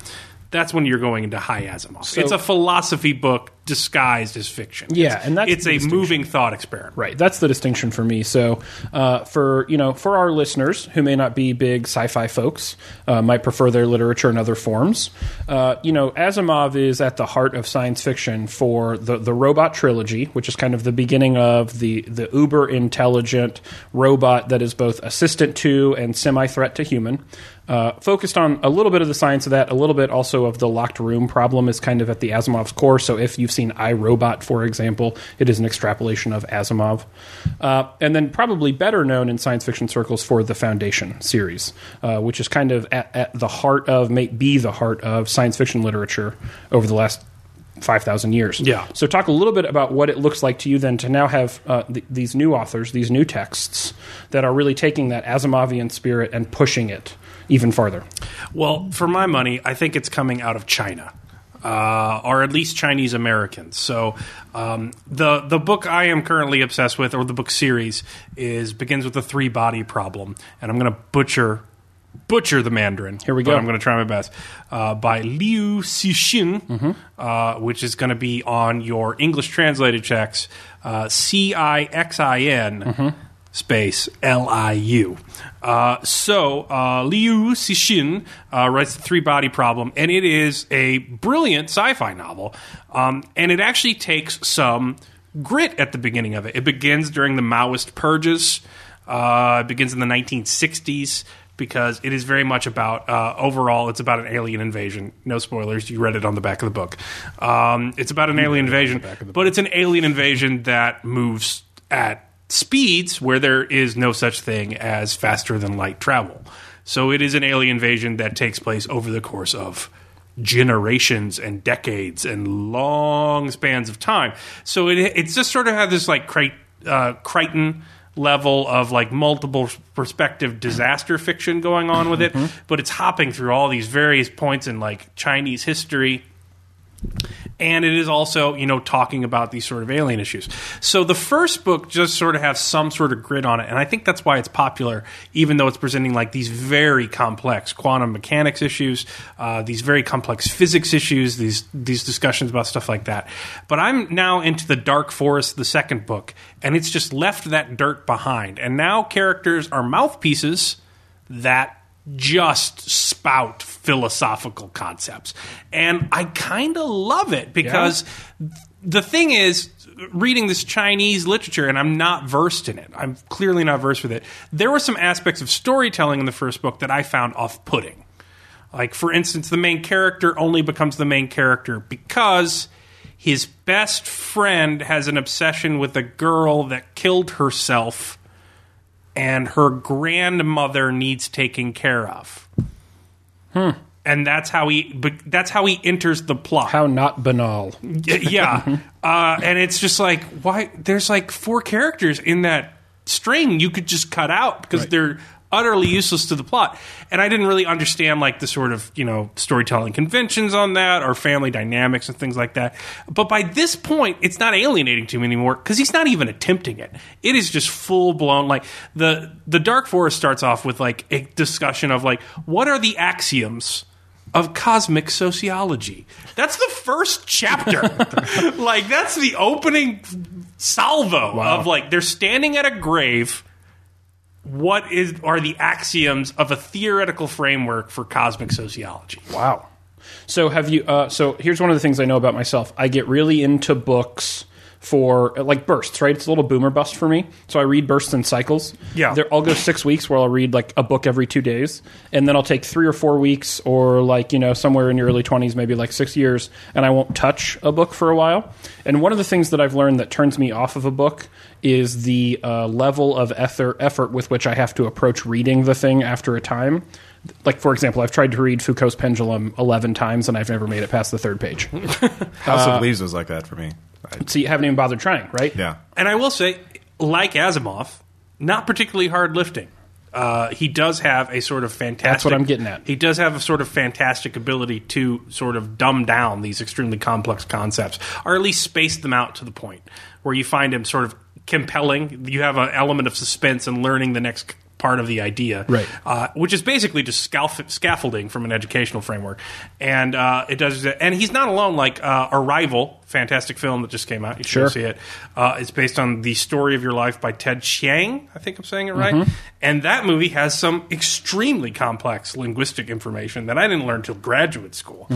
that's when you're going into high Asimov. it's a philosophy book disguised as fiction. Yeah, It's- and that's it's a moving thought experiment. Right, that's the distinction for me. So, uh, for you know, for our listeners who may not be big sci-fi folks, uh, might prefer their literature in other forms. Uh, you know, Asimov is at the heart of science fiction for the the robot trilogy, which is kind of the beginning of the the uber intelligent robot that is both assistant to and semi threat to human. Uh, focused on a little bit of the science of that, a little bit also of the locked room problem is kind of at the Asimov's core. So if you've seen I, Robot, for example, it is an extrapolation of Asimov. Uh, and then probably better known in science fiction circles for the Foundation series, uh, which is kind of at, at the heart of, may be the heart of science fiction literature over the last 5,000 years. Yeah. So, talk a little bit about what it looks like to you then to now have uh, th- these new authors, these new texts that are really taking that Asimovian spirit and pushing it even farther. Well, for my money, I think it's coming out of China. Uh, or at least Chinese Americans. So um, the the book I am currently obsessed with, or the book series, is begins with the three body problem, and I'm going to butcher butcher the Mandarin. Here we but go. I'm going to try my best. Uh, by Liu Cixin, uh, which is going to be on your English translated checks. Uh, C I X I N space L I U. Uh, so uh, Liu Cixin uh, writes the Three Body Problem, and it is a brilliant sci-fi novel, um, and it actually takes some grit at the beginning of it. It begins during the Maoist purges. Uh, it begins in the 1960s because it is very much about uh, overall. It's about an alien invasion. No spoilers. You read it on the back of the book. Um, it's about an alien invasion, but it's an alien invasion that moves at speeds where there is no such thing as faster than light travel. So it is an alien invasion that takes place over the course of generations and decades and long spans of time. So it it's just sort of had this like uh, Crichton level of like multiple perspective disaster fiction going on with it, but it's hopping through all these various points in like Chinese history and it is also you know talking about these sort of alien issues. So the first book just sort of has some sort of grid on it. And i think that's why it's popular even though it's presenting like these very complex quantum mechanics issues uh, these very complex physics issues these these discussions about stuff like that. But i'm now into the dark forest the second book and it's just left that dirt behind. And now characters are mouthpieces that just spout philosophical concepts. And I kind of love it because the thing is, reading this Chinese literature, and I'm not versed in it, I'm clearly not versed with it. There were some aspects of storytelling in the first book that I found off putting. Like, for instance, the main character only becomes the main character because his best friend has an obsession with a girl that killed herself and her grandmother needs taking care of. And that's how he but that's how he enters the plot. How not banal. Yeah. Uh, and it's just like why there's like four characters in that string you could just cut out because Right. they're utterly useless to the plot. And I didn't really understand like the sort of, you know, storytelling conventions on that or family dynamics and things like that. But by this point, it's not alienating to me anymore because he's not even attempting it. It is just full blown like the the Dark Forest starts off with like a discussion of like what are the axioms of cosmic sociology. That's the first chapter. like that's the opening salvo of like they're standing at a grave. What is are the axioms of a theoretical framework for cosmic sociology? Wow. So have you? Uh, so here's one of the things I know about myself. I get really into books for like bursts, right? It's a little boomer bust for me. So I read bursts in cycles. Yeah. There, I'll go six weeks where I'll read like a book every two days, and then I'll take three or four weeks, or like you know somewhere in your early twenties, maybe like six years, and I won't touch a book for a while. And one of the things that I've learned that turns me off of a book is the uh, level of ether, effort with which I have to approach reading the thing after a time. Like for example, I've tried to read Foucault's Pendulum eleven times, and I've never made it past the third page. House Uh, of Leaves was like that for me. I- so you haven't even bothered trying, right? yeah. And I will say, like Asimov, not particularly hard lifting. Uh, he does have a sort of fantastic. That's what I'm getting at. He does have a sort of fantastic ability to sort of dumb down these extremely complex concepts, or at least space them out to the point where you find him sort of compelling. You have an element of suspense and learning the next part of the idea, Right. Uh, which is basically just scaffolding from an educational framework. And uh, it does, and he's not alone. Like uh, Arrival, fantastic film that just came out. You should Sure. see it. Uh, it's based on the story of your life by Ted Chiang. I think I'm saying it right. And that movie has some extremely complex linguistic information that I didn't learn till graduate school.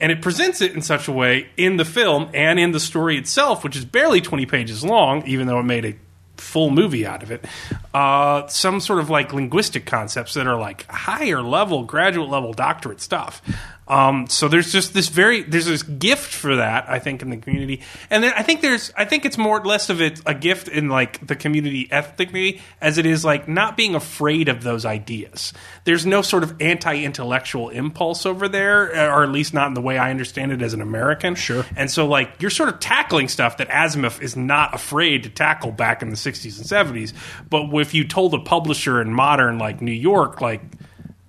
And it presents it in such a way in the film and in the story itself, which is barely 20 pages long, even though it made a full movie out of it. Uh, some sort of like linguistic concepts that are like higher level, graduate level doctorate stuff. Um, so there's just this very there's this gift for that I think in the community, and then I think there's I think it's more less of it a gift in like the community ethically as it is like not being afraid of those ideas. There's no sort of anti-intellectual impulse over there, or at least not in the way I understand it as an American. Sure. And so, like, you're sort of tackling stuff that Asimov is not afraid to tackle back in the 60s and 70s. But if you told a publisher in modern, like, New York, like,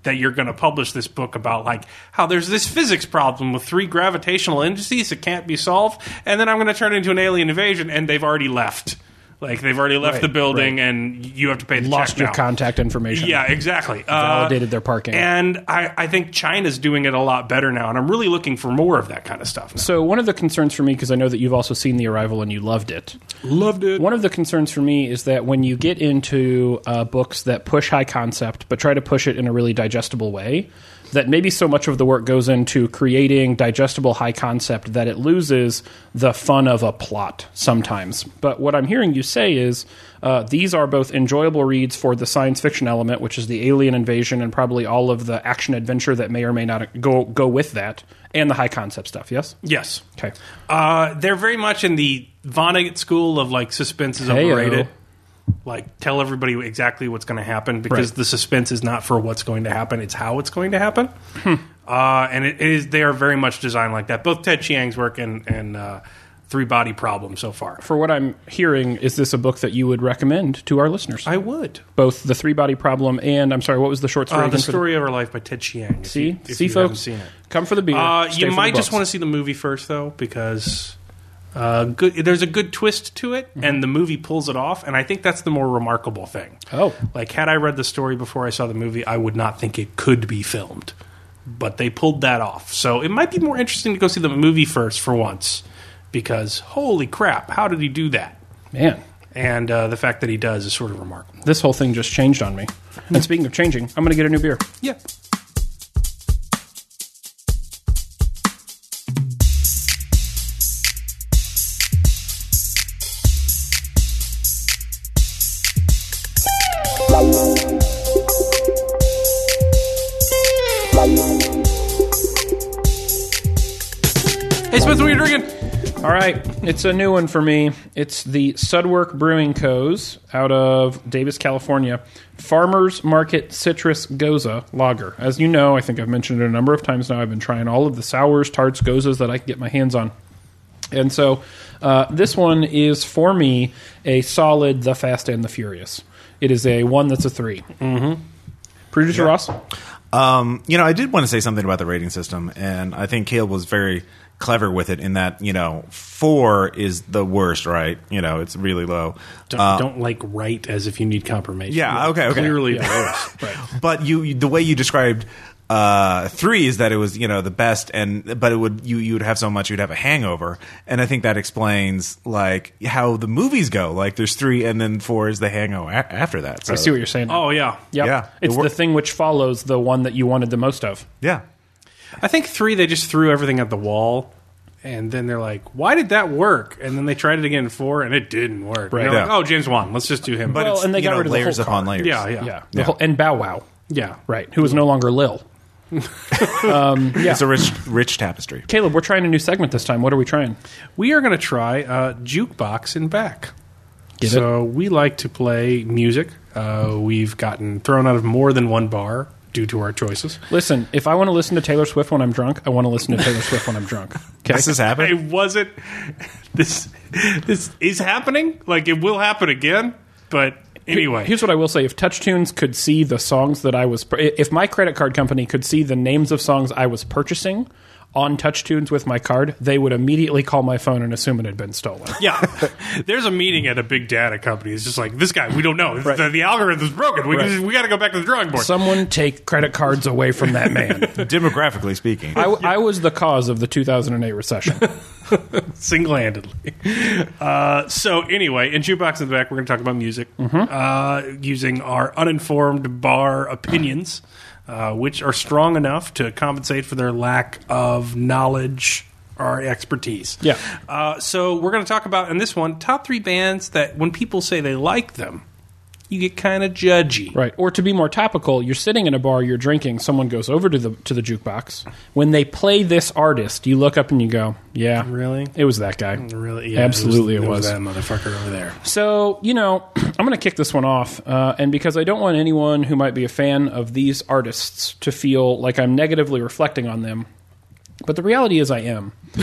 that you're going to publish this book about like how there's this physics problem with three gravitational indices that can't be solved and then i'm going to turn it into an alien invasion and they've already left like they've already left Right, the building and you have to pay the Lost check your now. contact information. yeah exactly Uh, Validated their parking. and I, I think china's doing it a lot better now and i'm really looking for more of that kind of stuff. So one of the concerns for me, because I know that you've also seen The Arrival and you loved it. loved it One of the concerns for me is that when you get into uh, books that push high concept but try to push it in a really digestible way, that maybe so much of the work goes into creating digestible high concept that it loses the fun of a plot sometimes. But what I'm hearing you say is uh, these are both enjoyable reads for the science fiction element, which is the alien invasion and probably all of the action adventure that may or may not go go with that, and the high concept stuff. Yes. yes Okay. Uh, they're very much in the Vonnegut school of like suspense is Heyo. overrated. Like tell everybody exactly what's going to happen because Right. the suspense is not for what's going to happen; it's how it's going to happen. Hmm. Uh, and it is they are very much designed like that. Both Ted Chiang's work and and uh, Three Body Problem so far. For what I'm hearing, is this a book that you would recommend to our listeners? I would. Both the three body problem and I'm sorry, what was the short story? Uh, the story of Our Life by Ted Chiang. See, you, see, folks, seen it. come for the beer. Uh, you might the just want to see the movie first, though, because uh, good. There's a good twist to it, Mm-hmm. and the movie pulls it off. And I think that's the more remarkable thing. Oh. like had I read the story before I saw the movie, I would not think it could be filmed. But they pulled that off, so it might be more interesting to go see the movie first for once, because holy crap, how did he do that? man. And uh, the fact that he does is sort of remarkable. This whole thing just changed on me. And speaking of changing, I'm going to get a new beer. Yeah. Smith, what are you drinking? All right, it's a new one for me. It's the Sudwerk Brewing Co.'s out of Davis, California, Farmers Market Citrus Gose Lager. As you know, I think I've mentioned it a number of times now. I've been trying all of the sours, tarts, goses that I can get my hands on. And so uh, this one is for me a solid The Fast and the Furious. It is a one that's a 3 Mm-hmm. Producer Ross? Um, you know, I did want to say something about the rating system, and I think Caleb was very clever with it in that you know four is the worst, right? You know, it's really low. Don't, don't like write as if you need confirmation. Yeah, okay, okay. Clearly the worst. Right. But you, you- the way you described uh, three is that it was you know the best, and but it would you you would have so much you'd have a hangover, and I think that explains like how the movies go. Like there's three, and then four is the hangover a- after that. So, I see what you're saying. Oh yeah. Yep. yeah. It's It wor- the thing which follows the one that you wanted the most of. Yeah, I think three they just threw everything at the wall and then they're like, "Why did that work?" And then they tried it again in four, and it didn't work. Right. Right? Like, oh, James Wan, let's just do him. But Well, it's and they you got know, rid of the layers whole upon car. layers. yeah, yeah, Yeah, yeah, The whole, and Bow Wow, yeah. right? Who is no longer Lil. It's a rich, rich tapestry. Caleb, we're trying a new segment this time. What are we trying? We are going to try uh, jukebox and back. Get so we like to play music. Uh, we've gotten thrown out of more than one bar due to our choices. Listen, if I want to listen to Taylor Swift when I'm drunk, I want to listen to Taylor Swift when I'm drunk. Okay. This is happening. It wasn't. This this is happening. Like it will happen again. But anyway, Here's what I will say: If TouchTunes could see the songs that I was, if my credit card company could see the names of songs I was purchasing on TouchTunes with my card, they would immediately call my phone and assume it had been stolen. yeah, there's a meeting at a big data company. It's just like this guy. We don't know. The, the algorithm's broken. We, Right. we got to go back to the drawing board. Someone take credit cards away from that man. Demographically speaking, I, I was the cause of the 2008 recession. single-handedly. Uh, so anyway, in jukebox in the back, we're going to talk about music uh, using our uninformed bar opinions, uh, which are strong enough to compensate for their lack of knowledge or expertise. Yeah. Uh, so we're going to talk about in this one top three bands that when people say they like them, you get kind of judgy. Right. Or to be more topical, you're sitting in a bar, you're drinking, someone goes over to the to the jukebox. When they play this artist, you look up and you go, "Yeah, Really? it was that guy." Really? Yeah, Absolutely, it it was. that motherfucker over there. So, you know, I'm going to kick this one off. Uh, and because I don't want anyone who might be a fan of these artists to feel like I'm negatively reflecting on them, but the reality is I am.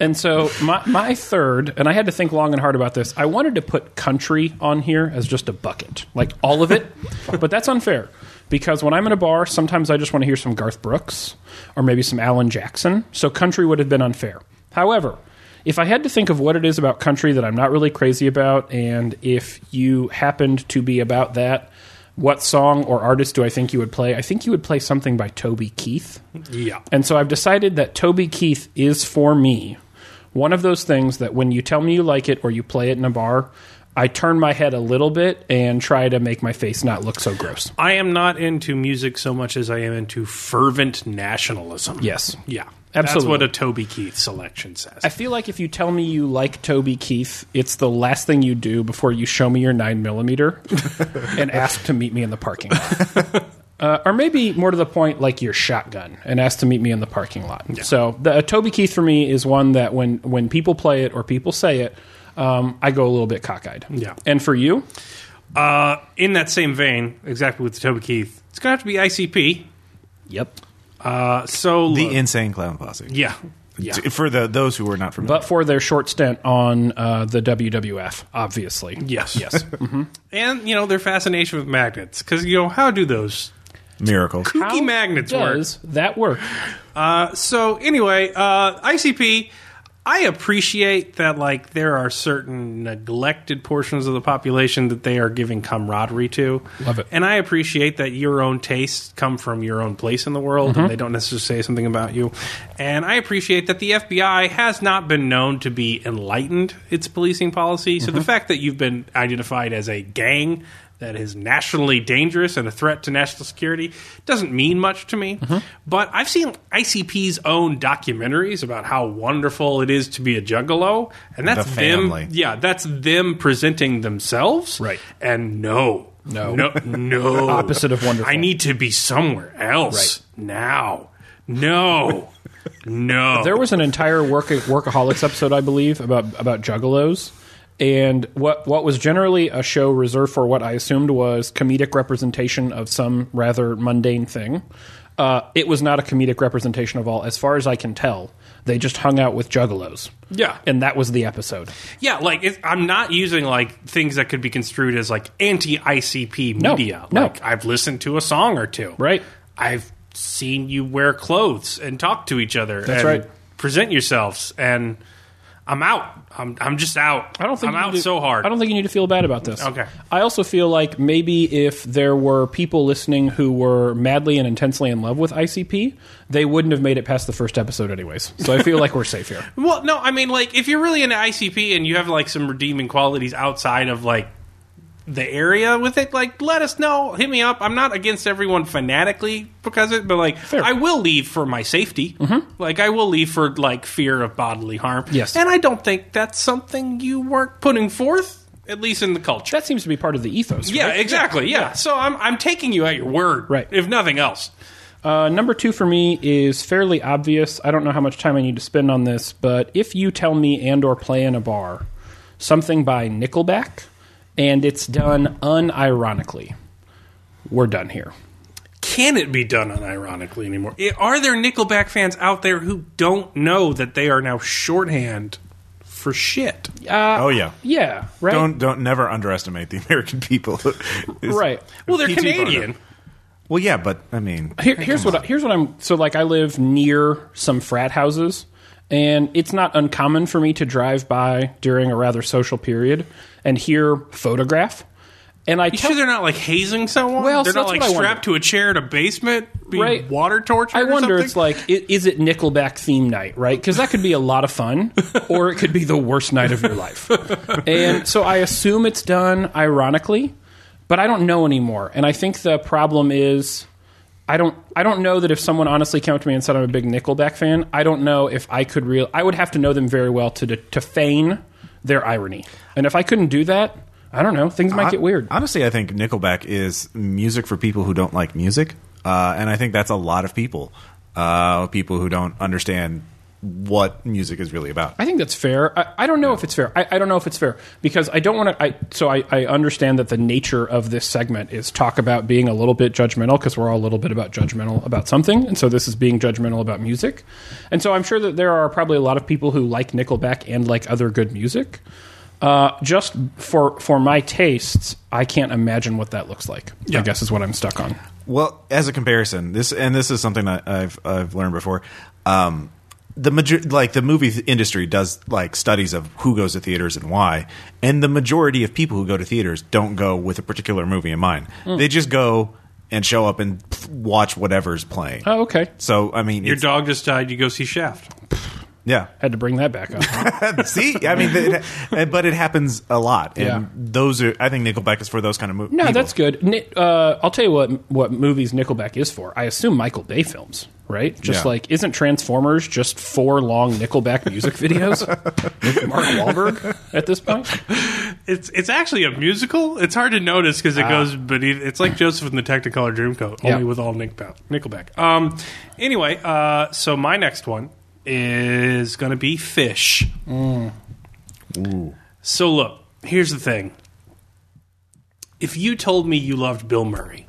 and so, my, my third, and I had to think long and hard about this, I wanted to put country on here as just a bucket, like all of it. but that's unfair. Because when I'm in a bar, sometimes I just want to hear some Garth Brooks or maybe some Alan Jackson. So country would have been unfair. However, if I had to think of what it is about country that I'm not really crazy about, and if you happened to be about that, what song or artist do I think you would play? I think you would play something by Toby Keith. Yeah. And so I've decided that Toby Keith is for me one of those things that when you tell me you like it or you play it in a bar, I turn my head a little bit and try to make my face not look so gross. I am not into music so much as I am into fervent nationalism. Yes. Yeah. Absolutely. That's what a Toby Keith selection says. I feel like if you tell me you like Toby Keith, it's the last thing you do before you show me your nine millimeter and ask to meet me in the parking lot. Uh, or maybe more to the point, like your shotgun, and ask to meet me in the parking lot. So, the, uh, Toby Keith for me is one that when when people play it or people say it, um, I go a little bit cockeyed. Yeah. And for you, uh, in that same vein, exactly with Toby Keith, it's going to have to be ICP. yep. Uh, so, the look- insane clown posse. yeah. Yeah. For the those who are not familiar, But for their short stint on uh, the WWF, obviously. Yes. Yes. And, you know, their fascination with magnets. Because, you know, how do those miracles. kooky How magnets work? that work? Uh, so anyway, uh, ICP. I appreciate that, like, there are certain neglected portions of the population that they are giving camaraderie to. Love it. And I appreciate that your own tastes come from your own place in the world Mm-hmm. and they don't necessarily say something about you. And I appreciate that the FBI has not been known to be enlightened its policing policy. So Mm-hmm. the fact that you've been identified as a gang that is nationally dangerous and a threat to national security doesn't mean much to me. Mm-hmm. But I've seen ICP's own documentaries about how wonderful it is to be a juggalo, and that's The them. family. Yeah, that's them presenting themselves. Right. And no, No. no, no. Opposite of wonderful. I need to be somewhere else right. now. No, no. There was an entire work workaholics episode, I believe, about about juggalos. And what what was generally a show reserved for what I assumed was comedic representation of some rather mundane thing, uh, it was not a comedic representation of all, as far as I can tell. They just hung out with juggalos. Yeah. and that was the episode. Yeah, like it, I'm not using like things that could be construed as like anti-ICP media. no. Like I've listened to a song or two. Right. I've seen you wear clothes and talk to each other. That's and right. Present yourselves, and I'm out. I'm I'm just out. I don't think I'm out to- so hard. I don't think you need to feel bad about this. Okay. I also feel like maybe if there were people listening who were madly and intensely in love with ICP, they wouldn't have made it past the first episode anyways. So I feel like we're safe here. Well, no, I mean, like, if you're really into ICP and you have like some redeeming qualities outside of like the area with it, like let us know. Hit me up. I'm not against everyone fanatically because of it, but like I will leave for my safety. Mm-hmm. Like I will leave for like fear of bodily harm. Yes. and I don't think that's something you weren't putting forth, at least in the culture. That seems to be part of the ethos. yeah, right? exactly. Yeah. So I'm I'm taking you at your word, Right. If nothing else. Uh, number two for me is fairly obvious. I don't know how much time I need to spend on this, but if you tell me and or play in a bar something by Nickelback and it's done unironically, we're done here. Can it be done unironically anymore? Are there Nickelback fans out there who don't know that they are now shorthand for shit? Uh, oh yeah. Yeah, right. Don't don't never underestimate the American people. Right. Well, they're P.T. Barnum. Canadian. Well, yeah, but I mean, Here, here's what I, here's what I'm so like. I live near some frat houses, and it's not uncommon for me to drive by during a rather social period and hear photograph. And I You tell, sure they're not like hazing someone? Well, they're so not like strapped to a chair in a basement, being Right. water tortured. I or wonder. something? It's like, is it Nickelback theme night, right? Because that could be a lot of fun, or it could be the worst night of your life. And so I assume it's done ironically, but I don't know anymore. And I think the problem is, I don't. I don't know that if someone honestly came up to me and said I'm a big Nickelback fan, I don't know if I could real. I would have to know them very well to to feign their irony. And if I couldn't do that, I don't know. Things might I- get weird. Honestly, I think Nickelback is music for people who don't like music, uh, and I think that's a lot of people, uh, people who don't understand what music is really about. I think that's fair. I, I don't know if it's fair. I, I don't know if it's fair because I don't want to. I, so I, I understand that the nature of this segment is talk about being a little bit judgmental because we're all a little bit about judgmental about something, and so this is being judgmental about music. And so I'm sure that there are probably a lot of people who like Nickelback and like other good music. Uh, just for for my tastes, I can't imagine what that looks like. I guess is what I'm stuck on. Well, as a comparison, this and this is something that I've I've learned before. Um, the major like the movie industry does like studies of who goes to theaters and why, and the majority of people who go to theaters don't go with a particular movie in mind. Hmm. They just go and show up and watch whatever's playing. Oh, okay. So I mean, your dog just died. You go see Shaft. yeah. Had to bring that back up. See, I mean, it, but it happens a lot, and Yeah. those are. I think Nickelback is for those kind of movies. No, that's good. Uh, I'll tell you what what movies Nickelback is for. I assume Michael Bay films, right? Just Yeah. like isn't Transformers just four long Nickelback music videos with Mark Wahlberg at this point? It's it's actually a musical. It's hard to notice because it goes beneath. It's like Joseph in the Technicolor Dreamcoat, only Ah. Yeah. with all Nickelback. Nickelback. Um. Anyway, uh, so my next one is going to be Phish. Mm. So look, here's the thing. If you told me you loved Bill Murray,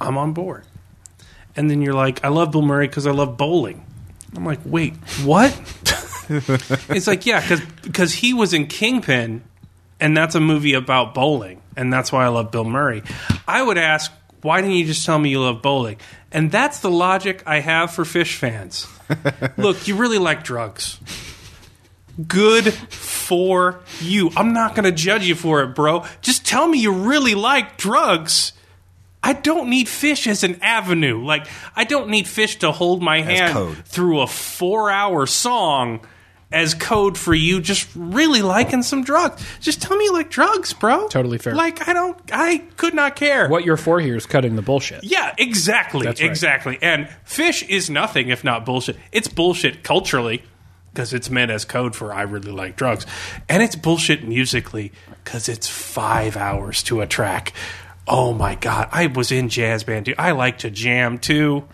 I'm on board. And then you're like, I love Bill Murray because I love bowling. I'm like, wait, what? it's like, yeah, because he was in Kingpin, and that's a movie about bowling, and that's why I love Bill Murray. I would ask, why didn't you just tell me you love bowling? And that's the logic I have for Phish fans. Look, you really like drugs. Good for you. I'm not going to judge you for it, bro. Just tell me you really like drugs. I don't need Phish as an avenue. Like, I don't need Phish to hold my hand code. through a four hour song as code for you just really liking some drugs. Just tell me you like drugs, bro. Totally fair. Like, I don't, I could not care. What you're for here is cutting the bullshit. Yeah, exactly. Right. Exactly. And Phish is nothing if not bullshit. It's bullshit culturally because it's meant as code for I really like drugs. And it's bullshit musically because it's five hours to a track. Oh my God. I was in jazz band, dude. I like to jam too.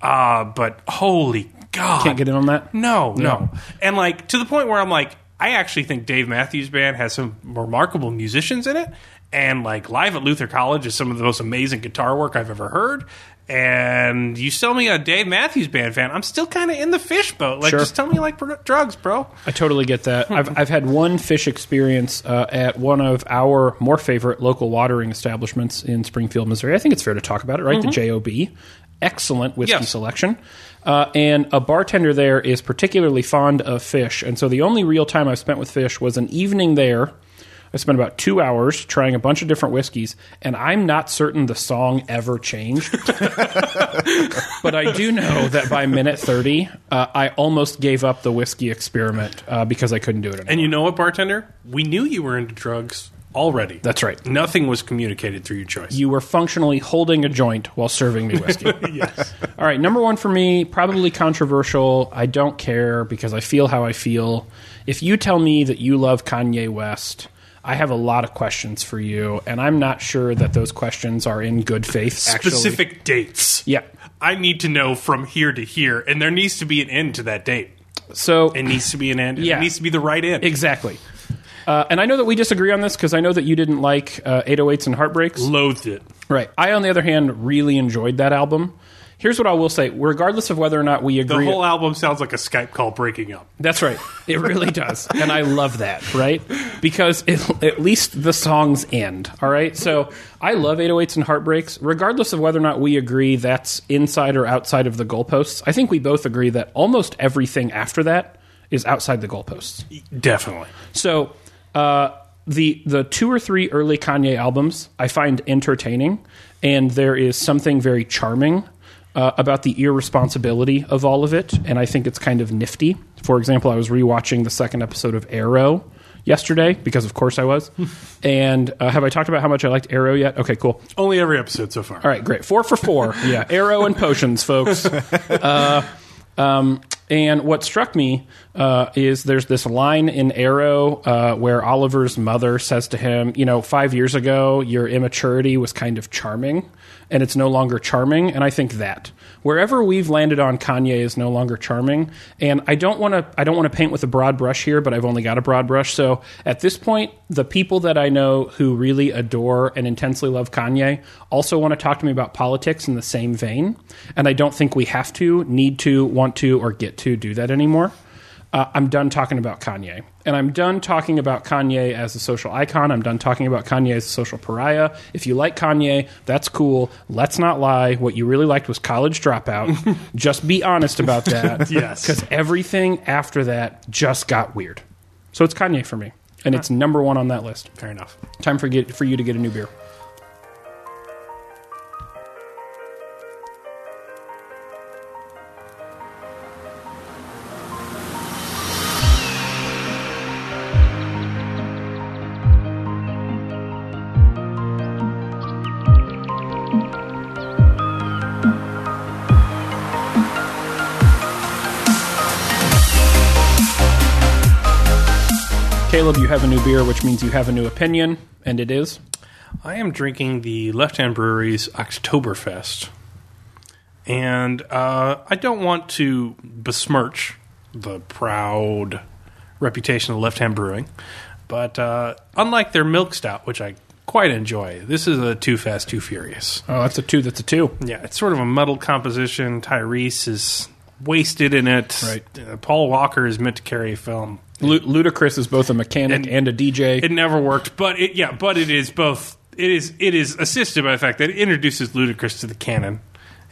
Uh, but holy God. Can't get in on that. No, no. And like to the point where I'm like, I actually think Dave Matthews Band has some remarkable musicians in it. And like live at Luther College is some of the most amazing guitar work I've ever heard. And you sell me a Dave Matthews Band fan, I'm still kind of in the Phish boat. Like, Sure. just tell me you like drugs, bro. I totally get that. I've, I've had one Phish experience uh, at one of our more favorite local watering establishments in Springfield, Missouri. I think it's fair to talk about it, right? The JOB. Excellent whiskey Yes. selection. Uh, and a bartender there is particularly fond of Phish. And so the only real time I've spent with Phish was an evening there. I spent about two hours trying a bunch of different whiskeys, and I'm not certain the song ever changed. but I do know that by minute 30, uh, I almost gave up the whiskey experiment uh, because I couldn't do it anymore. And you know what, bartender? We knew you were into drugs already. That's right. Nothing was communicated through your choice. You were functionally holding a joint while serving me whiskey. yes. All right, number one for me, probably controversial. I don't care because I feel how I feel. If you tell me that you love Kanye West, I have a lot of questions for you, and I'm not sure that those questions are in good faith. Actually, Specific dates. yeah. I need to know from here to here, and there needs to be an end to that date. So It needs to be an end. Yeah. It needs to be the right end. exactly, uh, and I know that we disagree on this because I know that you didn't like uh, 808s and Heartbreaks. Loathed it. Right. I, on the other hand, really enjoyed that album. Here's what I will say: regardless of whether or not we agree. The whole album sounds like a Skype call breaking up. That's right. It really does. And I love that, right? Because it, at least the songs end, all right? So I love 808s and Heartbreaks, regardless of whether or not we agree that's inside or outside of the goalposts. I think we both agree that almost everything after that is outside the goalposts. Definitely. So uh, the the two or three early Kanye albums I find entertaining, and there is something very charming uh, about the irresponsibility of all of it, and I think it's kind of nifty. For example, I was rewatching the second episode of Arrow yesterday because, of course, I was. and uh, have I talked about how much I liked Arrow yet? Okay, cool. Only every episode so far. All right, great. Four for four. Yeah, arrow and potions, folks. Uh, um, and what struck me uh, is there's this line in Arrow uh, where Oliver's mother says to him, "You know, five years ago, your immaturity was kind of charming, and it's no longer charming." And I think that wherever we've landed on Kanye is no longer charming. And I don't want to I don't want to paint with a broad brush here, but I've only got a broad brush. So at this point, the people that I know who really adore and intensely love Kanye also want to talk to me about politics in the same vein. And I don't think we have to, need to, want to, or get to do that anymore. Uh, I'm done talking about Kanye. And I'm done talking about Kanye as a social icon. I'm done talking about Kanye as a social pariah. If you like Kanye, that's cool. Let's not lie. What you really liked was College Dropout. just be honest about that. Yes. Because everything after that just got weird. So it's Kanye for me. And it's number one on that list. Fair enough. Time for, get, for you to get a new beer. You have a new beer, which means you have a new opinion, and it is. I am drinking the Left Hand Brewery's Oktoberfest. And uh, I don't want to besmirch the proud reputation of Left Hand Brewing, but uh, unlike their Milk Stout, which I quite enjoy, this is a Too Fast, Too Furious. Oh, that's a two. That's a two. Yeah, it's sort of a muddled composition. Tyrese is wasted in it. Right. Uh, Paul Walker is meant to carry a film. Lu- Ludacris is both a mechanic and, And- a DJ. It never worked, but it yeah, but it is both. It is it is assisted by the fact that it introduces Ludacris to the canon,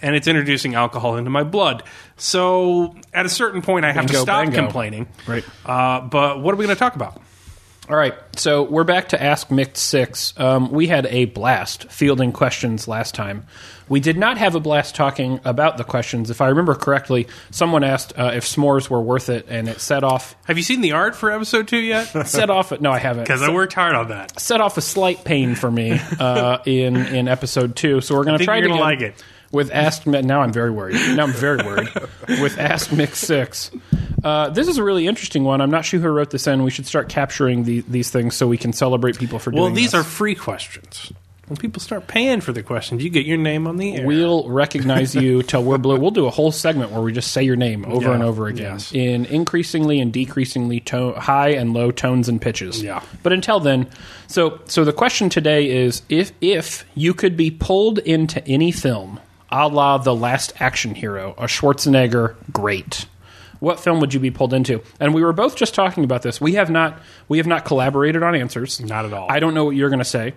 and it's introducing alcohol into my blood. So at a certain point, I have to stop bango. complaining. Right. Uh, but what are we going to talk about? All right, so we're back to Ask Mixed Six. Um, we had a blast fielding questions last time. We did not have a blast talking about the questions. If I remember correctly, someone asked uh, if s'mores were worth it, and it set off Have you seen the art for episode two yet? set off. No, I haven't. Because I worked hard on that. set off a slight pain for me uh, in in episode two. So we're going to try to like it. With Ask. Now I'm very worried. Now I'm very worried with Ask Mixed Six. Uh, this is a really interesting one. I'm not sure who wrote this in. We should start capturing the, these things so we can celebrate people for Well, doing Well, these this. are free questions. When people start paying for the questions, you get your name on the air. We'll recognize you till we're blue. We'll do a whole segment where we just say your name over Yeah, and over again yes. in increasingly and decreasingly to- high and low tones and pitches. Yeah. But until then, so so the question today is if if you could be pulled into any film, a la The Last Action Hero, a Schwarzenegger great. What film would you be pulled into? And we were both just talking about this. We have not we have not collaborated on answers. Not at all. I don't know what you're going to say.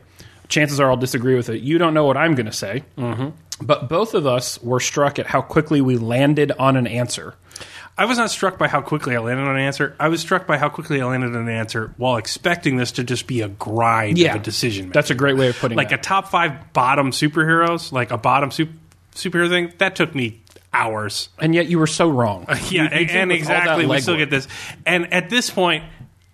Chances are I'll disagree with it. You don't know what I'm going to say. Mm-hmm. But both of us were struck at how quickly we landed on an answer. I was not struck by how quickly I landed on an answer. I was struck by how quickly I landed on an answer while expecting this to just be a grind Yeah, of a decision. That's a great way of putting it. like a top five bottom superheroes, like a bottom sup- superhero thing. That took me hours. and yet you were so wrong. Yeah, You- you and, did and with all that exactly. We still get this. And at this point,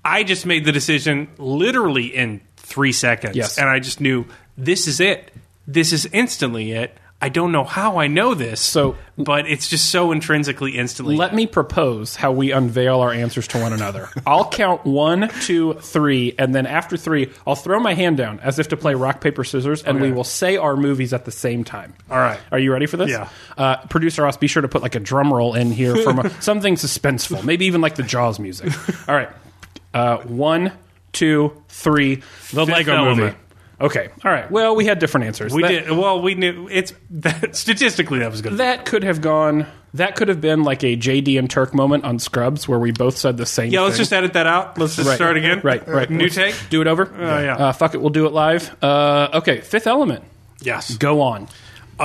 I just made the decision literally in three seconds, Yes. and I just knew this is it. This is instantly it. I don't know how I know this, So- but it's just so intrinsically instantly. Let me propose how we unveil our answers to one another. I'll count one, two, three, and then after three, I'll throw my hand down as if to play rock, paper, scissors, and we will say our movies at the same time. All right. Are you ready for this? Yeah. Uh, Producer Ross, be sure to put like a drum roll in here from a, something suspenseful, maybe even like the Jaws music. All right. Uh, one, two, three. The Fifth Lego Element. Okay. All right. Well, we had different answers. we That- did well. We knew it's that, statistically that was good. That could have gone. That could have been like a JD and Turk moment on Scrubs, where we both said the same. yeah, let's thing. just edit that out. Let's just Right. start again. Right, right. New Let's take. Do it over. Oh, yeah. Uh, fuck it. We'll do it live. Uh, okay. Fifth Element. Yes. Go on. Uh,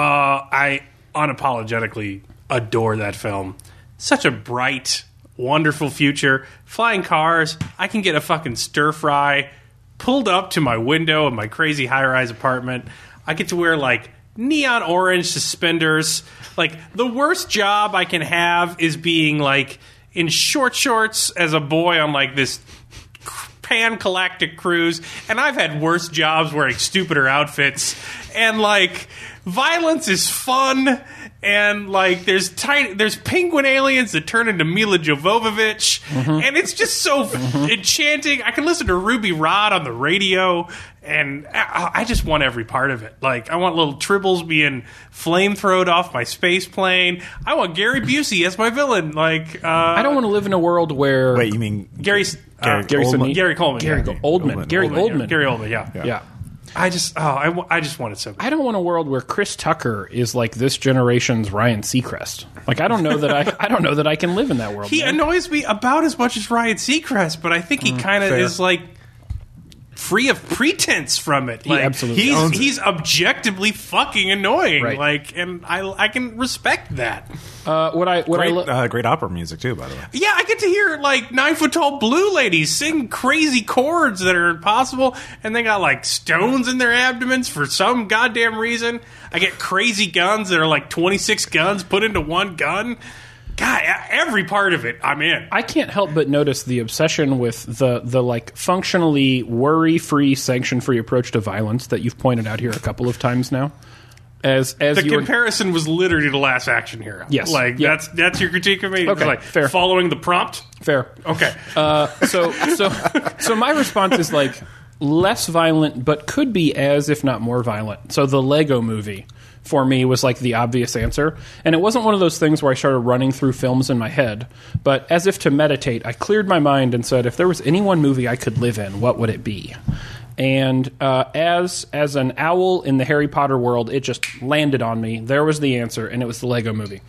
I unapologetically adore that film. Such a bright, wonderful future. Flying cars. I can get a fucking stir fry pulled up to my window in my crazy high rise apartment. I get to wear like neon orange suspenders. Like the worst job I can have is being like in short shorts as a boy on like this pan galactic cruise and i've had worse jobs wearing stupider outfits and like violence is fun and like there's tiny there's penguin aliens that turn into Milla Jovovich and it's just so enchanting I can listen to Ruby Rhod on the radio and I, I just want every part of it like I want little tribbles being flamethrowed off my space plane I want Gary Busey as my villain like uh, I don't want to live in a world where Wait, you mean Gary Gary uh, Gary Oldman? Gary Coleman Gary yeah. Go- Oldman. Oldman. Gary Oldman, Oldman. yeah. Gary Oldman yeah. Yeah. I just oh I, I just want it so bad. I don't want a world where Chris Tucker is like this generation's Ryan Seacrest. Like I don't know that I I don't know that I can live in that world. He man. annoys me about as much as Ryan Seacrest, but I think he mm-hmm. kind of is like free of pretense from it. Like, absolutely he's owns it. he's objectively fucking annoying. Right. Like, and I I can respect that. uh, what I what I lo- uh, great opera music too, by the way. Yeah, I get to hear like nine foot tall blue ladies sing crazy chords that are impossible, and they got like stones in their abdomens for some goddamn reason. I get crazy guns that are like twenty six guns put into one gun. God, every part of it, I'm in. I can't help but notice the obsession with the the like functionally worry free, sanction free approach to violence that you've pointed out here a couple of times now. As as The were, comparison was literally the last action hero. Yes. like Yeah. that's that's your critique of me. Okay, like fair. following the prompt. fair. Okay, Uh, so so so my response is like less violent, but could be as if not more violent. So the Lego Movie for me was like the obvious answer, and it wasn't one of those things where I started running through films in my head, but as if to meditate, I cleared my mind and said, if there was any one movie I could live in, what would it be? And uh, as as an owl in the Harry Potter world, it just landed on me. There was the answer, and it was the Lego Movie.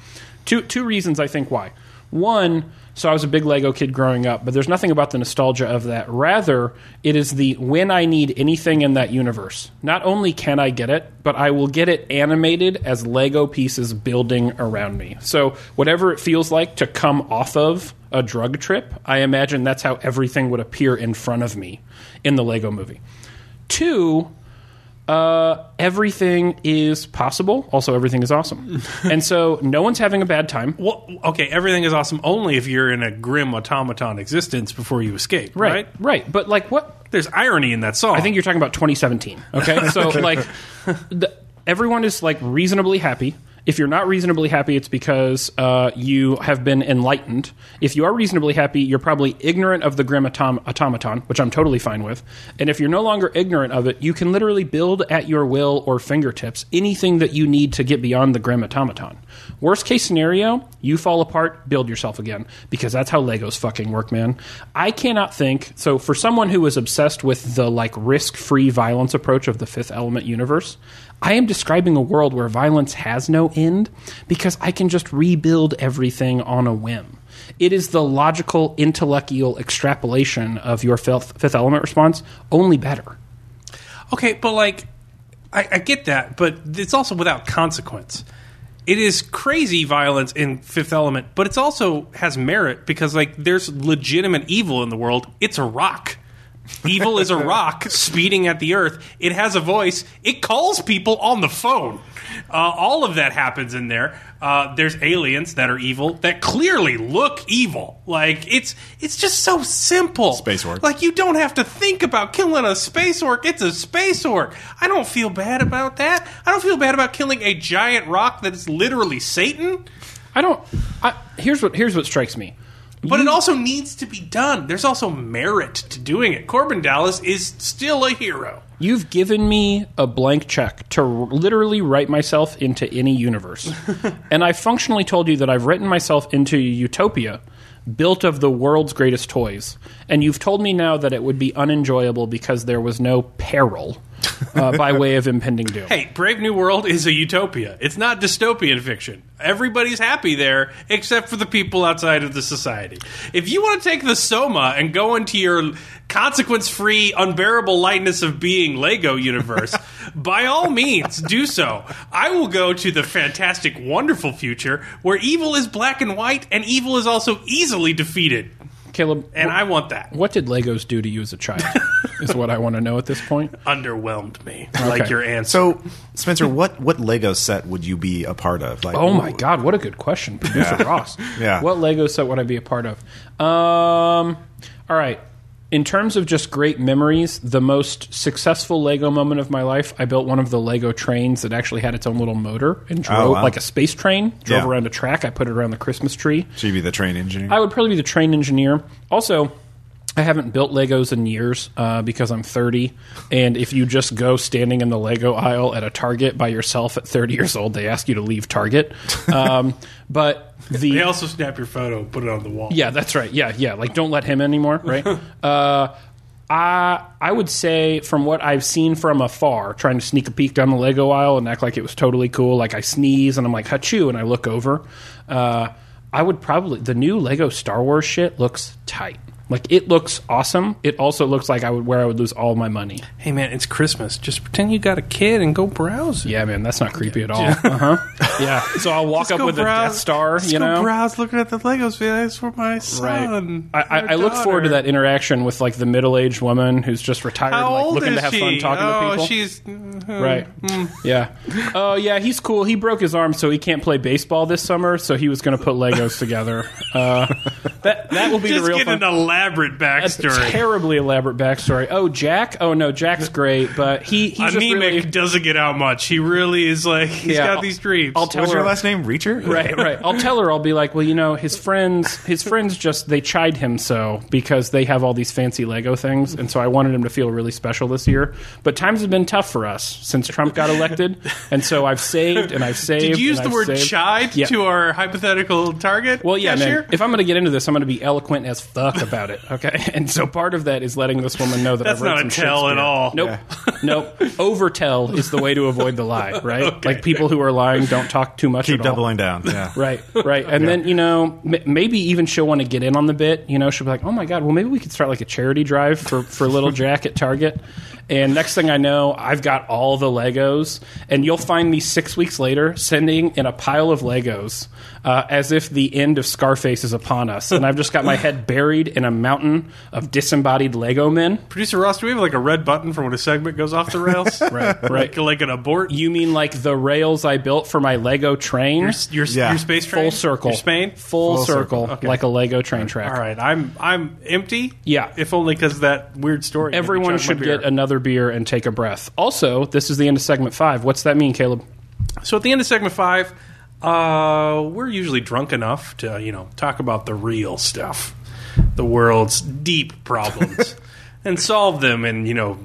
Two two reasons I think why. One, so I was a big Lego kid growing up, but there's nothing about the nostalgia of that. Rather, it is the when I need anything in that universe. Not only can I get it, but I will get it animated as Lego pieces building around me. So whatever it feels like to come off of a drug trip, I imagine that's how everything would appear in front of me in the Lego movie. Two, uh, everything is possible. Also, everything is awesome. and so no one's having a bad time. well, okay. Everything is awesome only if you're in a grim automaton existence before you escape. Right, Right. right. But like, what? There's irony in that song. I think you're talking about 2017. Okay, so like, the, everyone is like reasonably happy. If you're not reasonably happy, it's because uh, you have been enlightened. If you are reasonably happy, you're probably ignorant of the grim autom- automaton, which I'm totally fine with. And if you're no longer ignorant of it, you can literally build at your will or fingertips anything that you need to get beyond the grim automaton. Worst case scenario, you fall apart, build yourself again, because that's how Legos fucking work, man. I cannot think. So, for someone who is obsessed with the like risk free violence approach of the Fifth Element universe, I am describing a world where violence has no end because I can just rebuild everything on a whim. It is the logical, intellectual extrapolation of your fifth, fifth element response, only better. Okay, but like, I, I get that, but it's also without consequence. It is crazy violence in Fifth Element, but it's also has merit because like there's legitimate evil in the world. It's a rock. Evil is a rock speeding at the earth. It has a voice. It calls people on the phone. Uh, all of that happens in there. Uh, there's aliens that are evil that clearly look evil. Like it's it's just so simple. Space orc. Like you don't have to think about killing a space orc. It's a space orc. I don't feel bad about that. I don't feel bad about killing a giant rock that is literally Satan. I don't. I, here's what here's what strikes me. But it also needs to be done. There's also merit to doing it. Korben Dallas is still a hero. You've given me a blank check to r- literally write myself into any universe. and I functionally told you that I've written myself into a utopia built of the world's greatest toys. And you've told me now that it would be unenjoyable because there was no peril uh, by way of impending doom. Hey, Brave New World is a utopia. It's not dystopian fiction. Everybody's happy there except for the people outside of the society. If you want to take the Soma and go into your consequence free, unbearable lightness of being Lego universe, by all means do so. I will go to the fantastic, wonderful future where evil is black and white and evil is also easily defeated. Caleb, And I want that. what did Legos do to you as a child? is what I want to know at this point. Underwhelmed me, like your answer. So, Spencer, what what Lego set would you be a part of? Like, Oh my God, what a good question, producer Ross. Yeah. What Lego set would I be a part of? Um, all right. In terms of just great memories, the most successful Lego moment of my life, I built one of the Lego trains that actually had its own little motor and oh, drove Oh, wow. like a space train, drove Yeah. around a track. I put it around the Christmas tree. So you'd be the train engineer. I would probably be the train engineer. Also, I haven't built Legos in years uh, because I'm 30. And if you just go standing in the Lego aisle at a Target by yourself at 30 years old, they ask you to leave Target. Um, but the they also snap your photo and put it on the wall. yeah, that's right. Yeah, yeah. Like, don't let him anymore, right? uh, I I would say from what I've seen from afar, trying to sneak a peek down the Lego aisle and act like it was totally cool. Like I sneeze and I'm like "hachoo" and I look over. Uh, I would probably the new Lego Star Wars shit looks tight. Like it looks awesome. It also looks like I would where I would lose all my money. Hey man, it's Christmas. Just pretend you got a kid and go browse. Yeah, man, that's not creepy at all. Uh huh. Yeah. So I'll walk up with a Death Star. Just you go know, browse looking at the Legos. Be like, for my son. I, I, I look forward to that interaction with like the middle-aged woman who's just retired, How like looking to have she? fun talking oh, to people. she's uh, right. Yeah. Oh, yeah. He's cool. He broke his arm, so he can't play baseball this summer. So he was going to put Legos together. Uh, that that will be the real fun. An elaborate backstory. Terribly elaborate backstory. Oh, Jack. Oh no, Jack's great, but he he's just Anemic really doesn't get out much. He really is like he's Yeah, got I'll- these dreams. I'll tell What's her your last name? Reacher. right, right. I'll tell her. I'll be like, well, you know, his friends, his friends just they chide him so because they have all these fancy Lego things, and so I wanted him to feel really special this year. But times have been tough for us since Trump got elected, and so I've saved and I've saved. Did you use the I've word saved. chide Yeah. to our hypothetical target? Well, yeah, cashier? man. If I'm going to get into this, I'm going to be eloquent as fuck about it. Okay, and so part of that is letting this woman know that That's I've read not a some tell at Shakespeare. all. Nope, nope. Overtell is the way to avoid the lie, right? Okay. Like people who are lying don't talk too much. Keep at all. doubling down. Yeah. Right, right. And then, you know, m- maybe even she'll want to get in on the bit. You know, she'll be like, oh my God, well, maybe we could start like a charity drive for, for little Jack at Target. And next thing I know, I've got all the Legos. And you'll find me six weeks later sending in a pile of Legos uh, as if the end of Scarface is upon us. And I've just got my head buried in a mountain of disembodied Lego men. Producer Ross, do we have like a red button for when a segment goes off the rails? Right, right. like, like an abort. You mean like the rails I built for my Lego train? Your, your, Yeah. your space train? Full circle. Your Spain? Full, Full circle, circle. Okay. like a Lego train track. All right, I'm I'm empty. Yeah. if only because that weird story. Everyone should get another beer and take a breath. Also, this is the end of segment five. What's that mean, Caleb? So at the end of segment five, uh, we're usually drunk enough to you know talk about the real stuff, the world's deep problems, and solve them in you know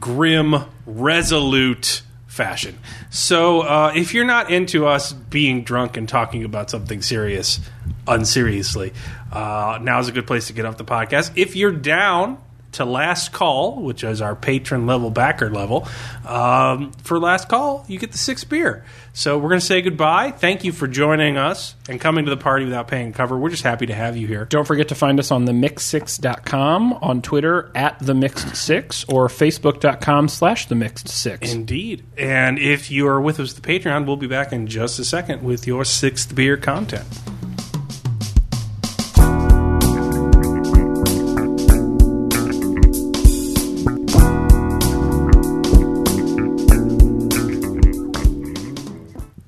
grim, resolute fashion. So uh, if you're not into us being drunk and talking about something serious, unseriously, uh, now's a good place to get off the podcast. If you're down to last call, which is our patron level backer level, um, for last call, you get the sixth beer. So we're going to say goodbye. Thank you for joining us and coming to the party without paying cover. We're just happy to have you here. Don't forget to find us on themix6.com, on Twitter at themixed6, or facebook.com slash themixed6. Indeed. And if you are with us at the Patreon, we'll be back in just a second with your sixth beer content.